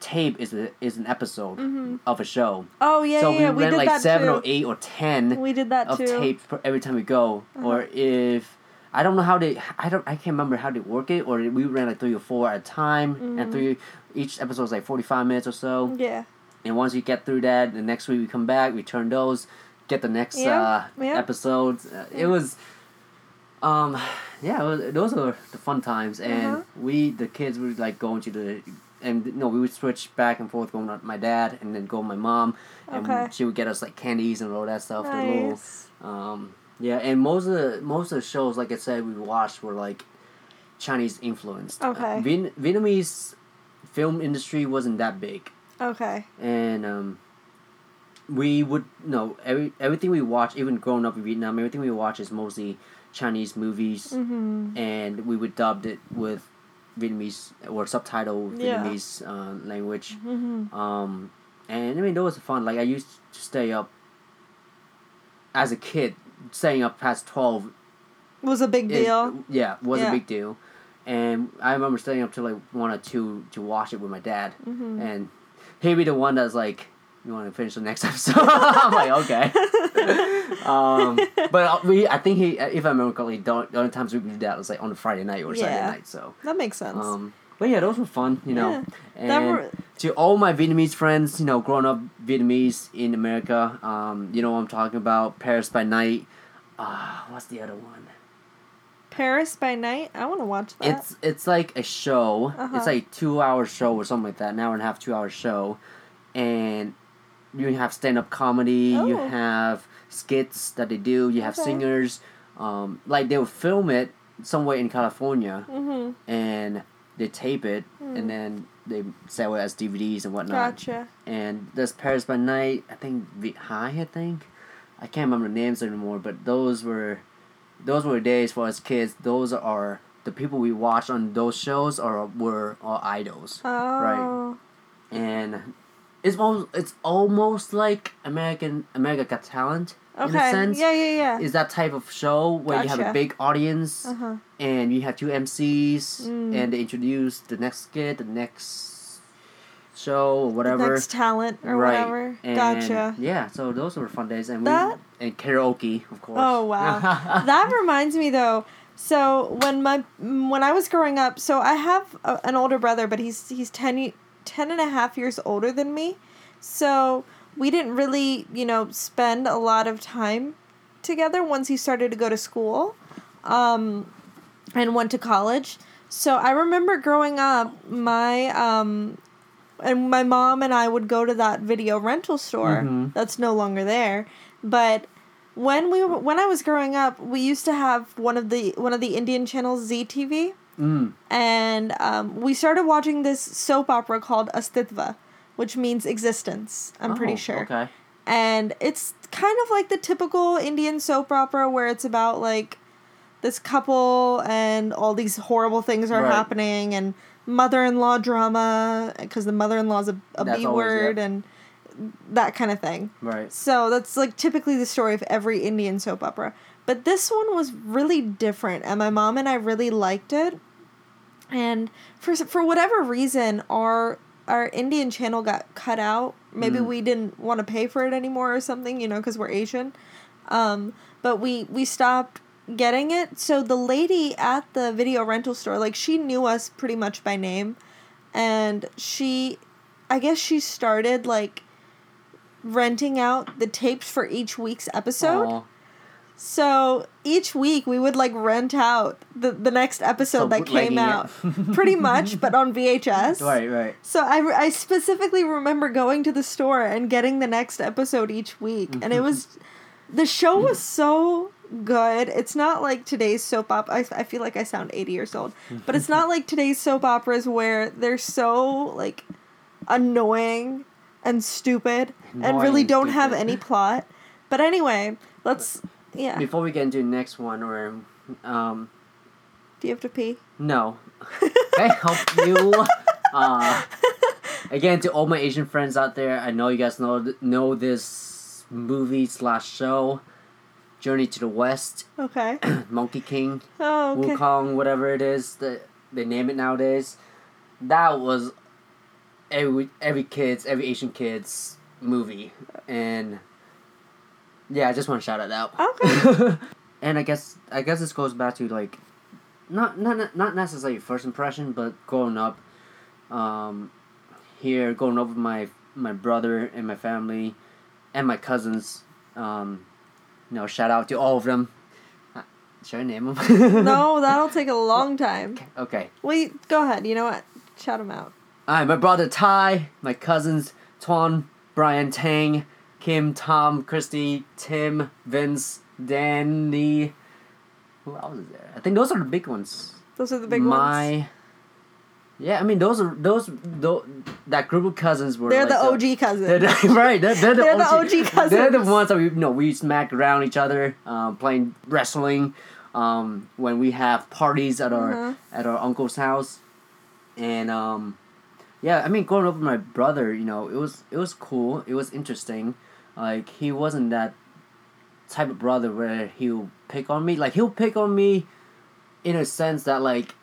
tape is a, is an episode Mhm. of a show. Oh yeah, so yeah. we yeah. We rent did like seven too. or eight or ten We did that of too. Uh-huh. tapes every time we go. Or if I don't know how they I don't I can't remember how they work it. Or we ran like three or four at a time, Mm-hmm. and three each episode is like forty five minutes or so. Yeah. And once you get through that, the next week we come back, we turn those, get the next Yeah, uh, yeah. episodes. Uh, It was, um, yeah, it was, those were the fun times, and Uh-huh. we the kids were like going to the. And no, we would switch back and forth, going with my dad, and then go with my mom, and Okay. she would get us like candies and all that stuff. the little, Nice. um, yeah, and most of the most of the shows, like I said, we watched were like Chinese influenced. Okay. Vien- Vietnamese film industry wasn't that big Okay. and um, we would no every everything we watch, even growing up in Vietnam, everything we watch is mostly Chinese movies, Mm-hmm. and we would dub it with Vietnamese or subtitle Yeah. Vietnamese uh, language. Mm-hmm. Um, and I mean, that was fun. Like I used to stay up as a kid, staying up past twelve Was a big deal. yeah, was Yeah. a big deal. And I remember staying up till like one or two to watch it with my dad, Mm-hmm. and he'd be the one that's like, "You want to finish the next episode?" I'm like, "Okay." um, but uh, we, I think he, if I remember correctly, the only times we did that was like on a Friday night or Saturday Yeah. night. So, That makes sense. um, but yeah, those were fun, you know. Yeah. And were- to all my Vietnamese friends, you know, growing up Vietnamese in America, um, you know what I'm talking about. Paris by Night. Uh, what's the other one? Paris by Night. I want to watch that. It's it's like a show. Uh-huh. It's like two hour show or something like that. An hour and a half, two hour show, and you have stand up comedy. You Oh. have skits that they do. You have Okay. singers. Um, like they'll film it somewhere in California, mm-hmm. and they tape it, and then they sell it as DVDs and whatnot. Gotcha. And there's Paris by Night. I think V High. I think I can't remember the names anymore. But those were those were days for us kids. Those are the people we watched on those shows are were our idols, Oh. and it's almost it's almost like American America Got Talent in a sense. Yeah, yeah, yeah. Is that type of show where you have a big audience Uh huh. and you have two MCs Mm. and they introduce the next skit, the next show or whatever. Next talent or right. whatever. And Gotcha. Yeah, so those were fun days and That- we and karaoke, of course. Oh wow. that reminds me though. So when my when I was growing up, so I have a, an older brother, but he's he's 10, 10 and a half years older than me. So we didn't really, you know, spend a lot of time together once he started to go to school um, and went to college. So I remember growing up, my um, and my mom and I would go to that video rental store Mhm. that's no longer there. But when we were, when I was growing up, we used to have one of the one of the Indian channels Zee TV, Mm. and um, we started watching this soap opera called Astitva, which means existence. I'm pretty Oh, sure Okay. and it's kind of like the typical Indian soap opera where it's about like this couple and all these horrible things are Right. happening and mother-in-law drama because the mother-in-law's a, a That's B word and that kind of thing. Right. So that's like typically the story of every Indian soap opera. But this one was really different and my mom and I really liked it. And for for whatever reason our our Indian channel got cut out. Maybe Mm. we didn't want to pay for it anymore or something, you know, cuz we're Asian. Um but we we stopped getting it. So the lady at the video rental store like she knew us pretty much by name and she I guess she started like renting out the tapes for each week's episode. Aw. So each week we would like rent out the, the next episode So that came out. Pretty much, but on VHS. Right, right. So I, I specifically remember going to the store and getting the next episode each week. And it was, the show was so good. It's not like today's soap opera. I, I feel like I sound 80 years old. But it's not like today's soap operas where they're so like annoying and stupid and Annoying really don't have stupid. any plot. But anyway, let's, yeah. Before we get into the next one, or um, Do you have to pee? no, I help you. Uh, again, to all my Asian friends out there, I know you guys know know this movie slash show, Journey to the West, Okay. Monkey King, Oh, okay. Wukong, whatever it is that they name it nowadays. That was every every kid's every Asian kid's movie, and yeah, I just want to shout it out. Okay. and I guess I guess this goes back to like, not not not necessarily first impression, but growing up, um, here growing up with my my brother and my family, and my cousins. Um, you know, shout out to all of them. Uh, Should I name them? no, that'll take a long time. Okay. Wait, go ahead. You know what? Shout them out. Alright, my brother Ty, my cousins Tuan, Brian, Tang, Kim, Tom, Christy, Tim, Vince, Danny. Who else is there? I think those are the big ones. Those are the big ones. my, ones. Yeah, I mean those are those those that group of cousins were. They're like the OG cousins. They're the, right. They're, they're the They're the OG, cousins. They're the ones that we you know we smack around each other, um, playing wrestling, um, when we have parties at our Mhm. at our uncle's house, and um, yeah, I mean growing up with my brother, you know, it was it was cool. It was interesting. Like he wasn't that type of brother where he'll pick on me. Like he'll pick on me, in a sense that like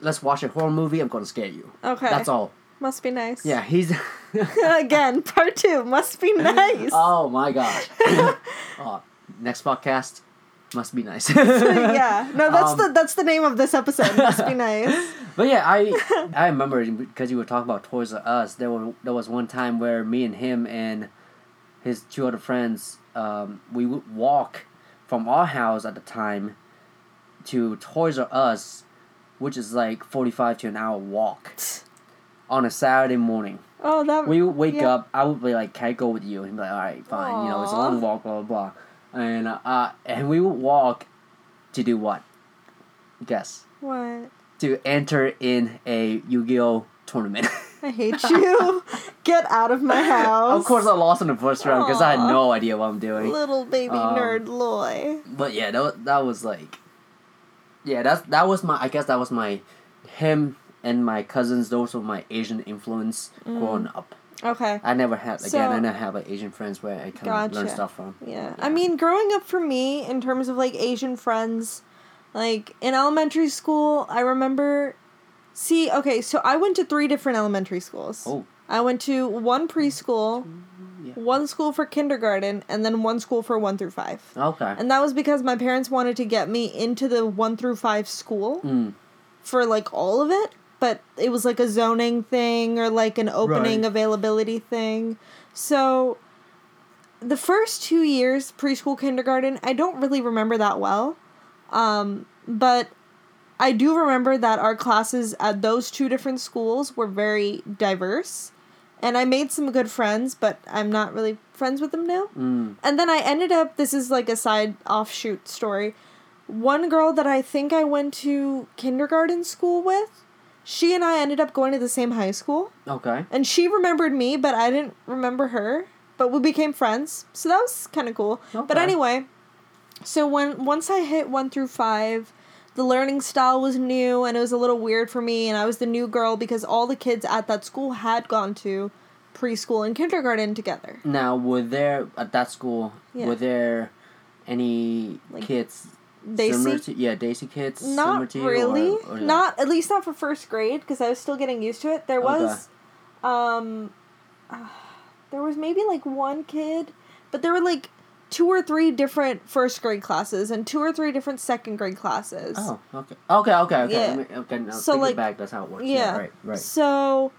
let's watch a horror movie. I'm gonna scare you. Okay. That's all. Must be nice. Yeah, he's. Again, part two. Must be nice. oh my gosh. oh, next podcast must be nice. yeah. No, that's Um, the that's the name of this episode. Must be nice. But yeah, I I remember because you were talking about Toys R Us. There were there was one time where me and him and his two other friends, um, we would walk from our house at the time to Toys R Us, which is like forty five to an hour walk on a Saturday morning. Oh, that. We would wake yeah. up. I would be like, "Can I go with you?" And he'd be like, "All right, fine. You know, it's a long walk, blah blah blah." And uh, and we would walk to do what? Guess What? to enter in a Yu-Gi-Oh tournament. I hate you. Get out of my house. of course, I lost in the first round because I had no idea what I'm doing. Little baby Um, nerd Loy. But yeah, that, that was like, yeah, that's that was my. I guess that was my, him and my cousins. Those were my Asian influence growing up. Okay. I never had again. So- I never have like Asian friends where I kind of learn stuff from. Yeah. I mean, growing up for me, in terms of like Asian friends, like in elementary school, I remember. See, okay, so I went to three different elementary schools. Oh. I went to one preschool, Yeah. one school for kindergarten, and then one school for one through five. Okay. And that was because my parents wanted to get me into the one through five school Mm. for like all of it, but it was like a zoning thing or like an opening Right. availability thing. So the first two years, preschool, kindergarten, I don't really remember that well. Um, but I do remember that our classes at those two different schools were very diverse. And I made some good friends, but I'm not really friends with them now. Mm. And then I ended up, this is like a side offshoot story. One girl that I think I went to kindergarten school with, she and I ended up going to the same high school. Okay. And she remembered me, but I didn't remember her. But we became friends. So that was kind of cool. But anyway, so when once I hit 1 through 5, the learning style was new and it was a little weird for me and I was the new girl because all the kids at that school had gone to preschool and kindergarten together. Now, were there at that school? Yeah. Were there any Like, kids Desi? to yeah Desi kids? Not you, or- really. or not at least not for first grade because I was still getting used to it. There was, um, uh, there was maybe like one kid, but there were like two or three different first grade classes and two or three different second grade classes. Oh, okay, okay, okay, okay. Yeah. Okay, now So, like- back, that's how it works. Yeah. right, right. So,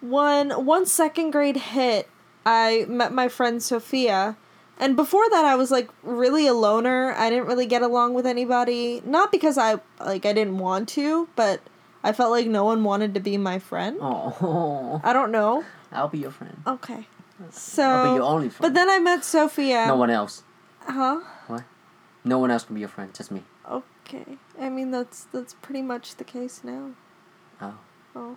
when once second grade hit, I met my friend Sophia. And before that I was like really a loner. I didn't really get along with anybody. Not because I like I didn't want to, but I felt like no one wanted to be my friend. Oh, I don't know. I'll be your friend. Okay. So. I'll be your only friend. But then I met Sophia. no one else. Huh? What? No one else can be your friend. Just me. Okay. I mean that's that's pretty much the case now. Oh. Oh.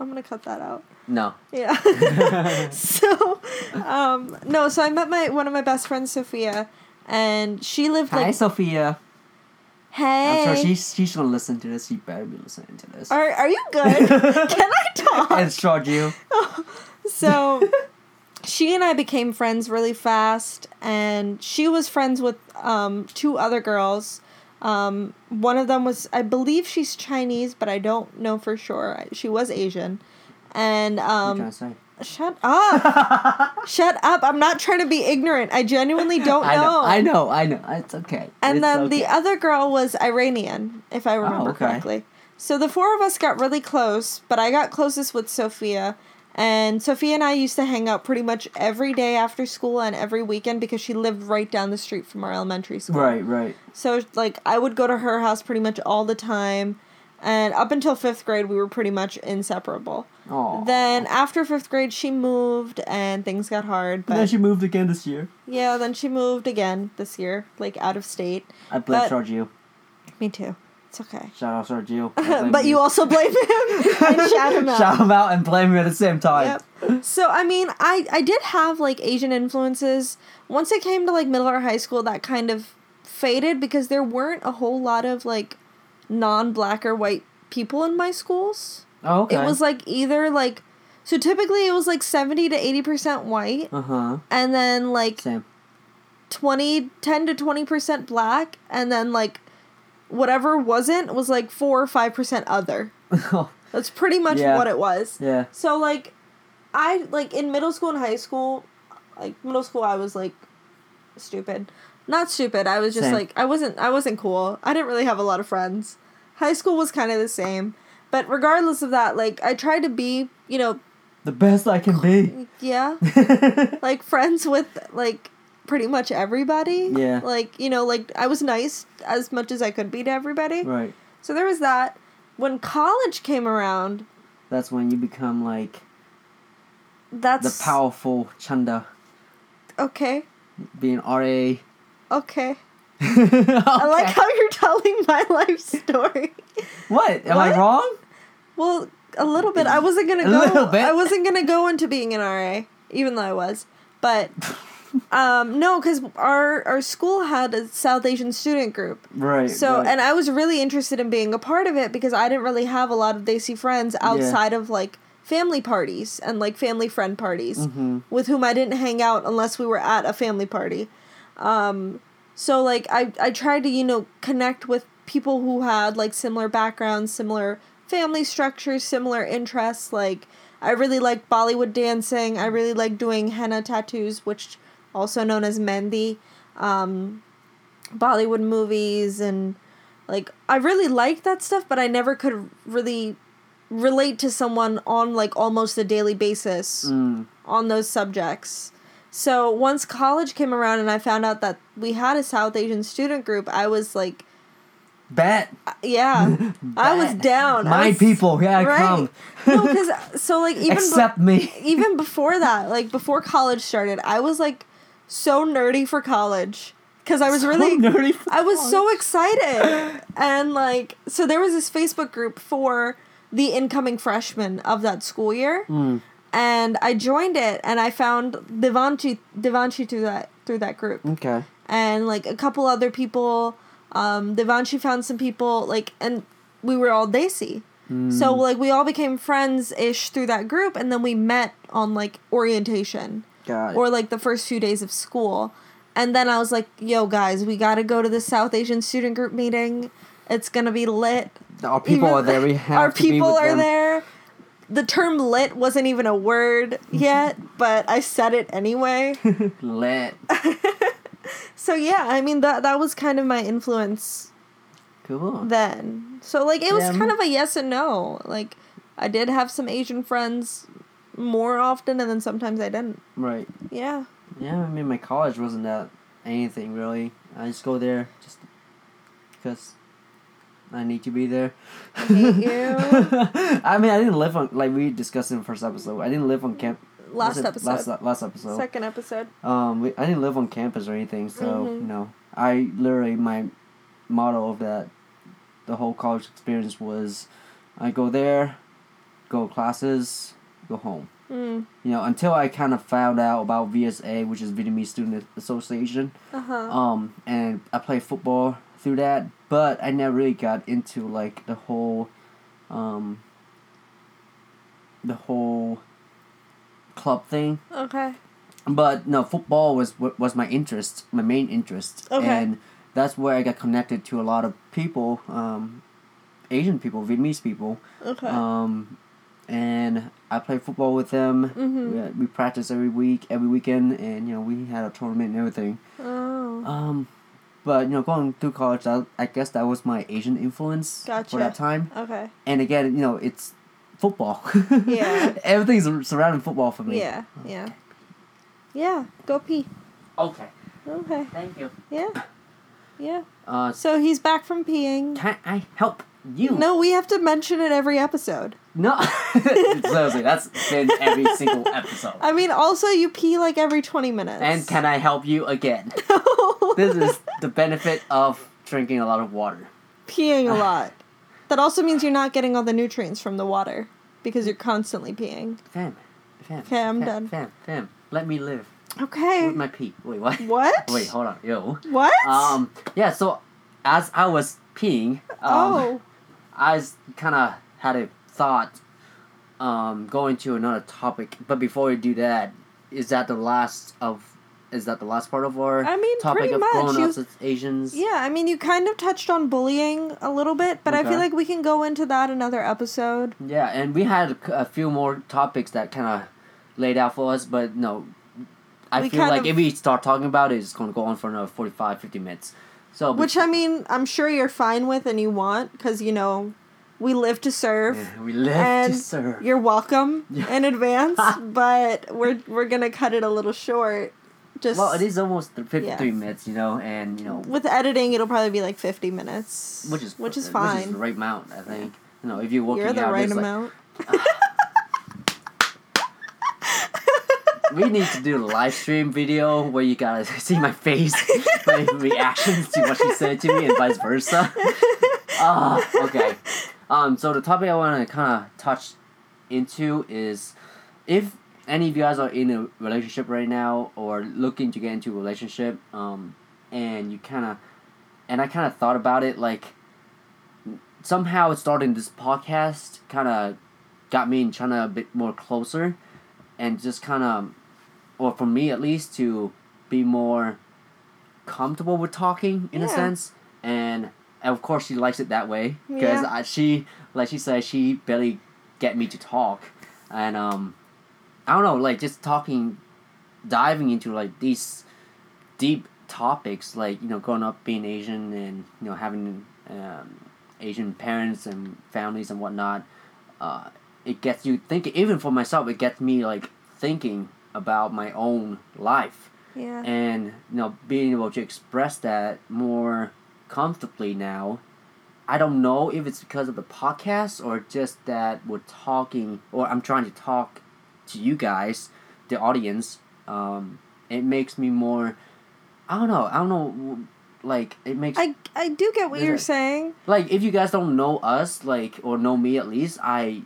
I'm gonna cut that out. No. Yeah. so, um, no. So I met my one of my best friends, Sophia, and she lived Hi, like. Sophia. hey. I'm sure she's she's gonna listen to this. She better be listening to this. Are Are you good? Can I talk? and George, so she and I became friends really fast, and she was friends with um, two other girls. Um, one of them was, I believe she's Chinese, but I don't know for sure. She was Asian, and you um, shut up, shut up! I'm not trying to be ignorant. I genuinely don't I know. know. I know. I know. It's okay. And It's then the other girl was Iranian, if I oh, remember okay. correctly. So the four of us got really close, but I got closest with Sophia. And Sophia and I used to hang out pretty much every day after school and every weekend because she lived right down the street from our elementary school. Right. Right. So like I would go to her house pretty much all the time. And up until fifth grade, we were pretty much inseparable. Oh. Then after fifth grade, she moved and things got hard. But then she moved again this year. yeah, then she moved again this year, like out of state. I blame But- Sergio. Me too. It's okay. Shout out Sergio. I blame but you also blame him and shout him out. Shout him out and blame him at the same time. Yep. So I mean, I I did have like Asian influences. Once it came to like middle or high school, that kind of faded because there weren't a whole lot of like non-black or white people in my schools. Oh, okay. It was like either like so typically it was like 70 to 80% white Uh huh. and then like Same. 20 10 to 20% black and then like whatever wasn't was like 4 or 5% other. That's pretty much Yeah. what it was. yeah. So like I like in middle school and high school, like middle school I was like stupid. Not stupid. I was just Same. like I wasn't I wasn't cool. I didn't really have a lot of friends. High school was kind of the same. But regardless of that, like I tried to be, you know, The best I can be. yeah, like friends with like pretty much everybody. Yeah. Like, you know, like I was nice as much as I could be to everybody. right. So there was that. When college came around, That's when you become like that's the powerful Chanda, Okay. being RA. Okay. I like how you're telling my life story. What? Am What? I wrong? Well, a little bit. I wasn't gonna A go. little bit. I wasn't gonna go into being an RA, even though I was. But um, no, because our our school had a South Asian student group. Right. So, right. and I was really interested in being a part of it because I didn't really have a lot of Desi friends outside of like family parties and like family friend parties Mhm. with whom I didn't hang out unless we were at a family party. Um, so like I I tried to you know connect with people who had like similar backgrounds, similar family structures, similar interests. Like I really like Bollywood dancing. I really like doing henna tattoos, which also known as mehndi. Um, Bollywood movies and like I really liked that stuff, but I never could really relate to someone on like almost a daily basis Mm. on those subjects. So once college came around and I found out that we had a South Asian student group, I was like, Bet. yeah, I was down. My was- people, yeah, I come. no, because so like even be- me. even before that, like before college started, I was like so nerdy for college because I was So really nerdy for I was so excited. And like so there was this Facebook group for the incoming freshmen of that school year. Mm. And I joined it and I found Devanchi Devanchi through that through that group. Okay. And like a couple other people um Devanchi found some people like and we were all Desi. So Hmm. like we all became friends ish through that group and then we met on like orientation Got or like the first few days of school. And then I was like, yo, guys, we gotta go to the South Asian student group meeting. It's gonna be lit. Our people Even- are there. We have Our to people are them. there. The term lit wasn't even a word yet, but I said it anyway. Lit. so yeah, I mean that that was kind of my influence Cool. then. So like it was Yeah, kind of a yes and no. Like I did have some Asian friends more often and then sometimes I didn't. right. Yeah. Yeah, I mean, my college wasn't that anything really. I just go there just because I need to be there. I hate you. I mean, I didn't live on like we discussed in the first episode. I didn't live on camp. Last episode. Last last episode. Second episode. Um, we, I didn't live on campus or anything, so Mhm. you know, I literally my motto of that, the whole college experience was, I go there, go classes, go home. Mm. You know, until I kind of found out about VSA, which is Vietnamese Student Association. Uh-huh. Um, and I played football through that, but I never really got into like the whole, um, the whole club thing. Okay. But no, football was was my interest, my main interest, Okay. and that's where I got connected to a lot of people, um, Asian people, Vietnamese people, Okay. um, and I played football with them. Mhm. We, we practiced every week, every weekend, and you know we had a tournament and everything. oh. Um, but you know, going through college, I, I guess that was my Asian influence Gotcha. for that time. Okay. And again, you know, it's football. Yeah. everything's surrounding football for me. Yeah. Yeah. Yeah. Go pee. Okay. Okay. Thank you. Yeah. Yeah. Uh, So he's back from peeing. can I help you? No, we have to mention it every episode. No. Seriously, that's been every single episode. I mean, also you pee like every twenty minutes. And can I help you again? No. This is the benefit of drinking a lot of water. peeing a lot. That also means you're not getting all the nutrients from the water because you're constantly peeing. Fam. Fam. Okay, I'm fam, done. Fam. Fam. Let me live Okay. with my pee. Wait, what? What? Wait, hold on. Yo. What? Um, yeah, so as I was peeing, um, oh. I kind of had a thought um, going to another topic. But before we do that, is that the last of is that the last part of our I mean, topic of much. grown ups as Asians? Yeah, I mean, you kind of touched on bullying a little bit, but I feel like we can go into that another episode. Yeah, and we had a, few more topics that kind of laid out for us, but no, I We feel like if we start talking about it, it's going to go on for another 45, 50 minutes. So, Which I mean, I'm sure you're fine with and you want because you know we live to serve. yeah, we live and to serve. You're welcome Yeah. in advance, but we're we're gonna cut it a little short. Just Well, it is almost 53 Yeah. minutes, you know, and, you know, with editing, it'll probably be like 50 minutes, which is which is Which fine. is the right amount, I think. You know, if you're working you're the out, right it's like- amount. we need to do a live stream video where you gotta see my face, my reactions to what she said to me, and vice versa. Ah, okay. Um, so the topic I want to kind of touch into is if any of you guys are in a relationship right now or looking to get into a relationship, um, and you kind of, and I kind of thought about it like somehow starting this podcast kind of got me trying China a bit more closer and just kind of or for me at least to be more comfortable with talking in a sense. And of course she likes it that way because Yeah. she like she said she barely get me to talk and um i don't know like just talking diving into like these deep topics like you know growing up being asian and you know having um, asian parents and families and whatnot uh, it gets you thinking even for myself it gets me like thinking about my own life Yeah. and you know being able to express that more comfortably now i don't know if it's because of the podcast or just that we're talking or i'm trying to talk to you guys the audience um, it makes me more i don't know i don't know like it makes I I do get what you're it- saying. like if you guys don't know us like or know me at least i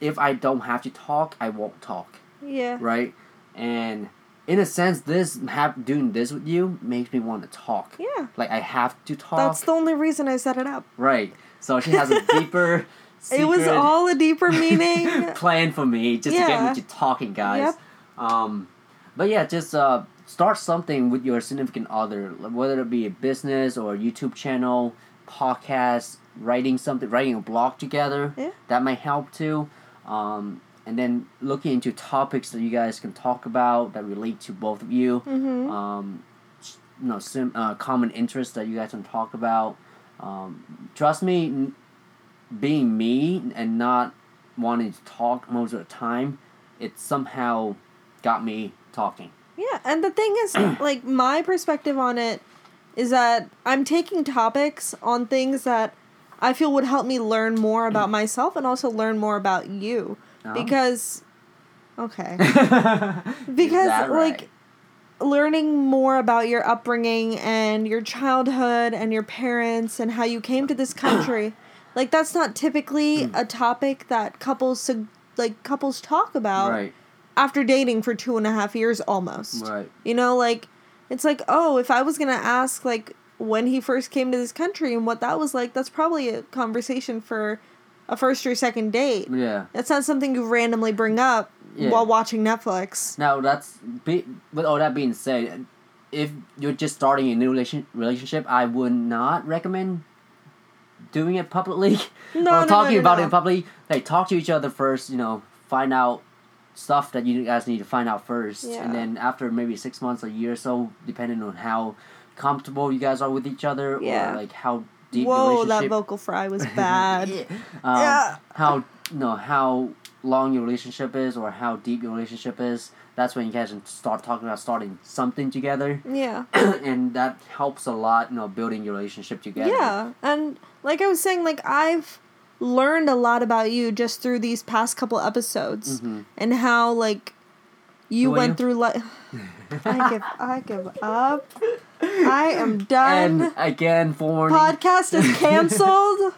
if i don't have to talk i won't talk Yeah. right and in a sense this have doing this with you makes me want to talk Yeah. like i have to talk That's the only reason I set it up. right so she has a deeper It was all a deeper meaning. plan for me just to get Yeah. me to talking guys Yep. um but yeah just uh start something with your significant other whether it be a business or a youtube channel podcast writing something writing a blog together Yeah. that might help too um and then looking into topics that you guys can talk about that relate to both of you mm-hmm. um, you know, sim- uh, common interests that you guys can talk about. Um, trust me, n- being me and not wanting to talk most of the time, it somehow got me talking. Yeah, and the thing is, like, my perspective on it is that I'm taking topics on things that I feel would help me learn more about myself and also learn more about you. Because, okay. Because, like, right? learning more about your upbringing and your childhood and your parents and how you came to this country, like, that's not typically Hmm. a topic that couples, like, couples talk about right, after dating for two and a half years almost. right, You know, like it's like, oh, if I was gonna ask like when he first came to this country and what that was like, that's probably a conversation for a first or second date. yeah. That's not something you randomly bring up Yeah. while watching Netflix. Now that's be, with all that being said, if you're just starting a new relation, relationship, I would not recommend doing it publicly No, or no, talking no, about it publicly. Like talk to each other first, you know, find out stuff that you guys need to find out first, Yeah. and then after maybe six months, or a year or so, depending on how comfortable you guys are with each other, Yeah. or like how deep Whoa, that vocal fry was bad. Yeah. Um, Yeah. How know how long your relationship is or how deep your relationship is. That's when you guys can start talking about starting something together, yeah. and that helps a lot. You know, building your relationship together. Yeah. And like I was saying, like I've learned a lot about you just through these past couple episodes Mhm. and how like you Who went you? through like I give I give up. I am done. And again, forewarning. Podcast is canceled.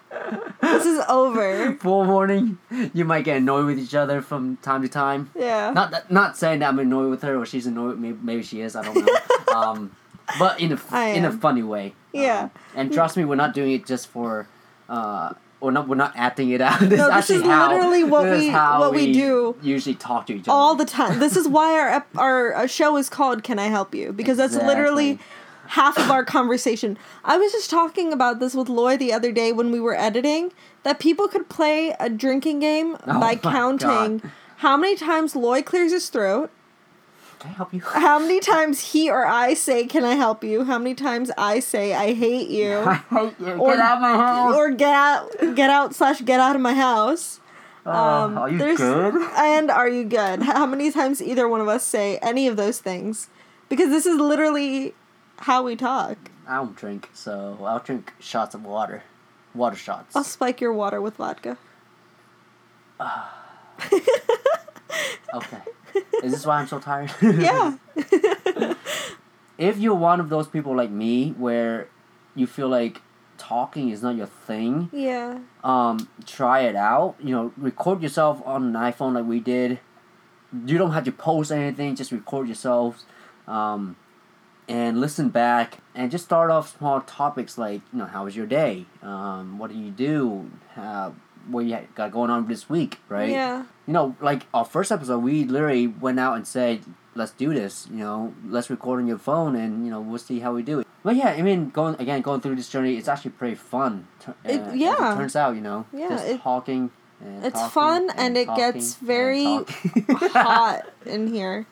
this is over. forewarning. You might get annoyed with each other from time to time. Yeah. Not that, not saying that I'm annoyed with her or she's annoyed with me. Maybe she is. I don't know. um, but in a in a funny way. Yeah. Um, and trust me, we're not doing it just for uh, we're not we're not acting it out. This, No, is this actually is how, literally what this is we- how what we do. Usually talk to each other all the time. This is why our ep- our, our show is called "Can I Help You?" because that's literally Exactly. Half of our conversation. I was just talking about this with Loy the other day when we were editing that people could play a drinking game Oh by counting God. how many times Loy clears his throat, Can I help you? how many times he or I say "Can I help you?" how many times I say "I hate you." I hate you. Or- Get out of my house. Or get out, get out slash get out of my house. Um, are you good? And are you good? How many times either one of us say any of those things? Because this is literally how we talk. I don't drink, so I'll drink shots of water, water shots. I'll spike your water with vodka. Okay. Is this why I'm so tired? Yeah. if you're one of those people like me where you feel like talking is not your thing, yeah. um, try it out. You know, record yourself on an iPhone like we did. You don't have to post anything, just record yourselves. Um, and listen back and just start off small topics like, you know, how was your day? Um, what do you do? Uh, what you got going on this week, right? Yeah. you know, like our first episode, we literally went out and said, "Let's do this." You know, let's record on your phone, and you know, we'll see how we do it. But yeah, I mean, going again, going through this journey, it's actually pretty fun. tu- It- yeah. it turns out, you know, Yeah, just it- talking. And it's fun and it gets very. Hot in here.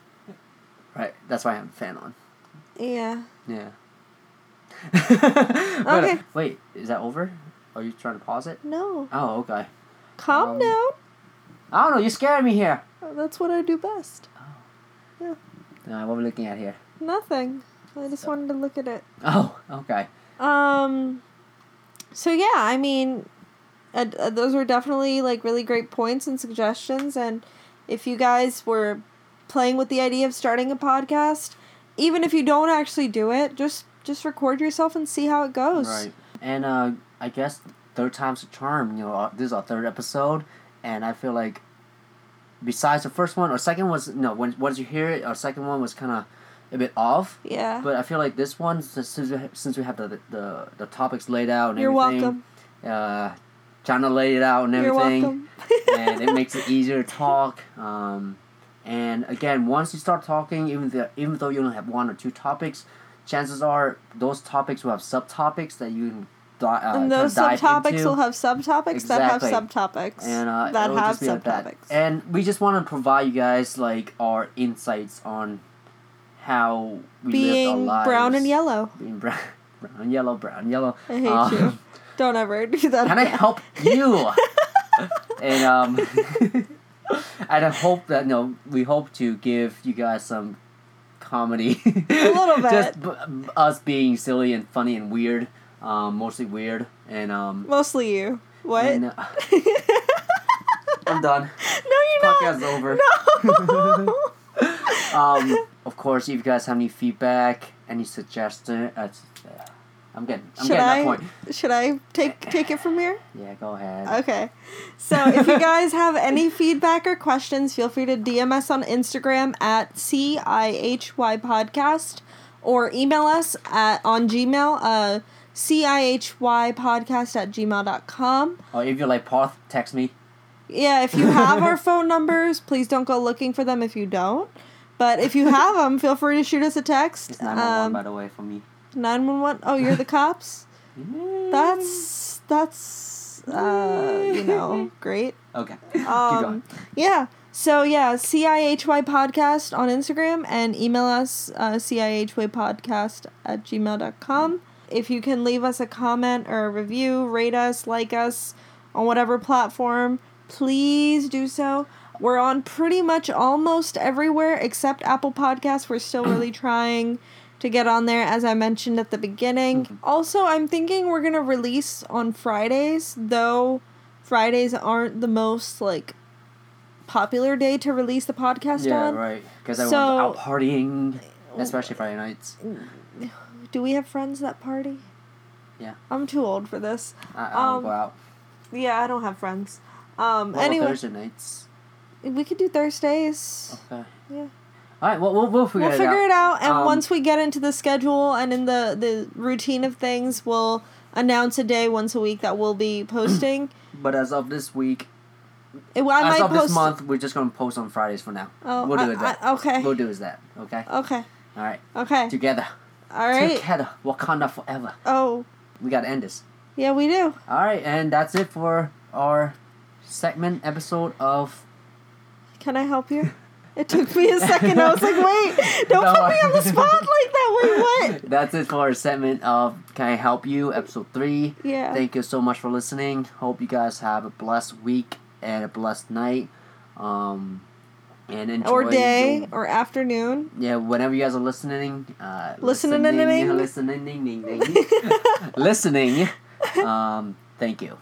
right, that's why i'm a fan on. Yeah. Yeah. But, Okay. Wait, is that over? Are you trying to pause it? No. Oh, okay. Calm Um, down. I don't know. You scared me here. That's what I do best. Uh, what are we looking at here? Nothing. I just wanted to look at it. Oh, okay. Um. So yeah, I mean, uh, uh, those were definitely like really great points and suggestions. And if you guys were playing with the idea of starting a podcast, even if you don't actually do it, just just record yourself and see how it goes. Right. And uh, I guess third time's a charm. You know, uh, this is our third episode, and I feel like besides the first one or second was no. When once you hear it, our second one was kind of a bit off. Yeah. But I feel like this one, since since we, since we have the, the the topics laid out and You're everything, welcome. uh, trying to lay it out and You're everything, welcome. and it makes it easier to talk. Um, and again, once you start talking, even though even though you only have one or two topics, chances are those topics will have subtopics that you can uh, and those subtopics into. will have subtopics that have subtopics and uh, that have be like that. And we just want to provide you guys like our insights on how we lived our Being lives. brown and yellow. Being brown, brown and yellow, brown and yellow. I hate Um, you. Don't ever do that. Can I help you? and um, and I hope that no, we hope to give you guys some comedy. A little bit. Just b- us being silly and funny and weird, um, mostly weird, and um. Mostly you. What? and, uh, I'm done. no, you're not. Podcast's over. No. Um, of course, if you guys have any feedback, any suggestion, uh, I'm getting, I'm should getting I? that point. Should I take take it from here? Yeah, go ahead. Okay. So if you guys have any feedback or questions, feel free to DM us on Instagram at CIHY Podcast or email us at on Gmail, uh CIHY podcast at gmail.com. Or if you like Parth, text me. Yeah, if you have our phone numbers, please don't go looking for them if you don't. But if you have them, feel free to shoot us a text. It's 911, Um, by the way, for me. 911. Oh, you're the cops? That's that's uh, you know, great. Okay. Keep going. Um, yeah. So yeah, CIHY podcast on Instagram and email us uh, CIHYpodcast at gmail.com. If you can leave us a comment or a review, rate us, like us on whatever platform, please do so. We're on pretty much almost everywhere except Apple Podcasts. We're still really trying to get on there, as I mentioned at the beginning. Also, I'm thinking we're going to release on Fridays, though Fridays aren't the most like popular day to release the podcast Yeah, on. right. Because So- everyone's out partying, especially Friday nights. Do we have friends that party? Yeah. I'm too old for this. I, I don't Um, go out. Yeah, I don't have friends. Um What about anyway, Thursday nights. we could do Thursdays. Okay. Yeah. All right. Well, we'll we'll figure we'll it figure out. it out, and Um, once we get into the schedule and in the the routine of things, we'll announce a day once a week that we'll be posting. But as of this week, It, I as of this month, we're just gonna post on Fridays for now. Oh, we'll do I- it that. I- okay. We'll do is that. Okay. Okay. All right. Okay. Together. All right. Together. Wakanda forever. Oh, We gotta end this. yeah, we do. All right, and that's it for our segment episode of. Can I help you? It took me a second. I was like, wait, don't No, put me on the spot like that. Wait, what? That's it for our segment of Can I Help You, episode three. Yeah. Thank you so much for listening. Hope you guys have a blessed week and a blessed night. Um, and enjoy or day, or afternoon. yeah, whenever you guys are listening, uh, Listening. listening, listening, ding. listening. Um, thank you.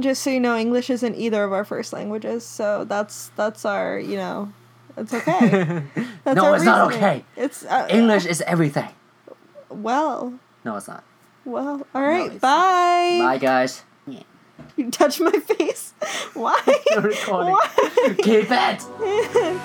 Just so you know, English isn't either of our first languages, so that's that's our you know, it's okay. That's no, it's not okay. It's uh, English is everything. Well, No, it's not. well, all right. it's- bye. Bye, guys. You touch my face. Why? Recording. Why? Keep it.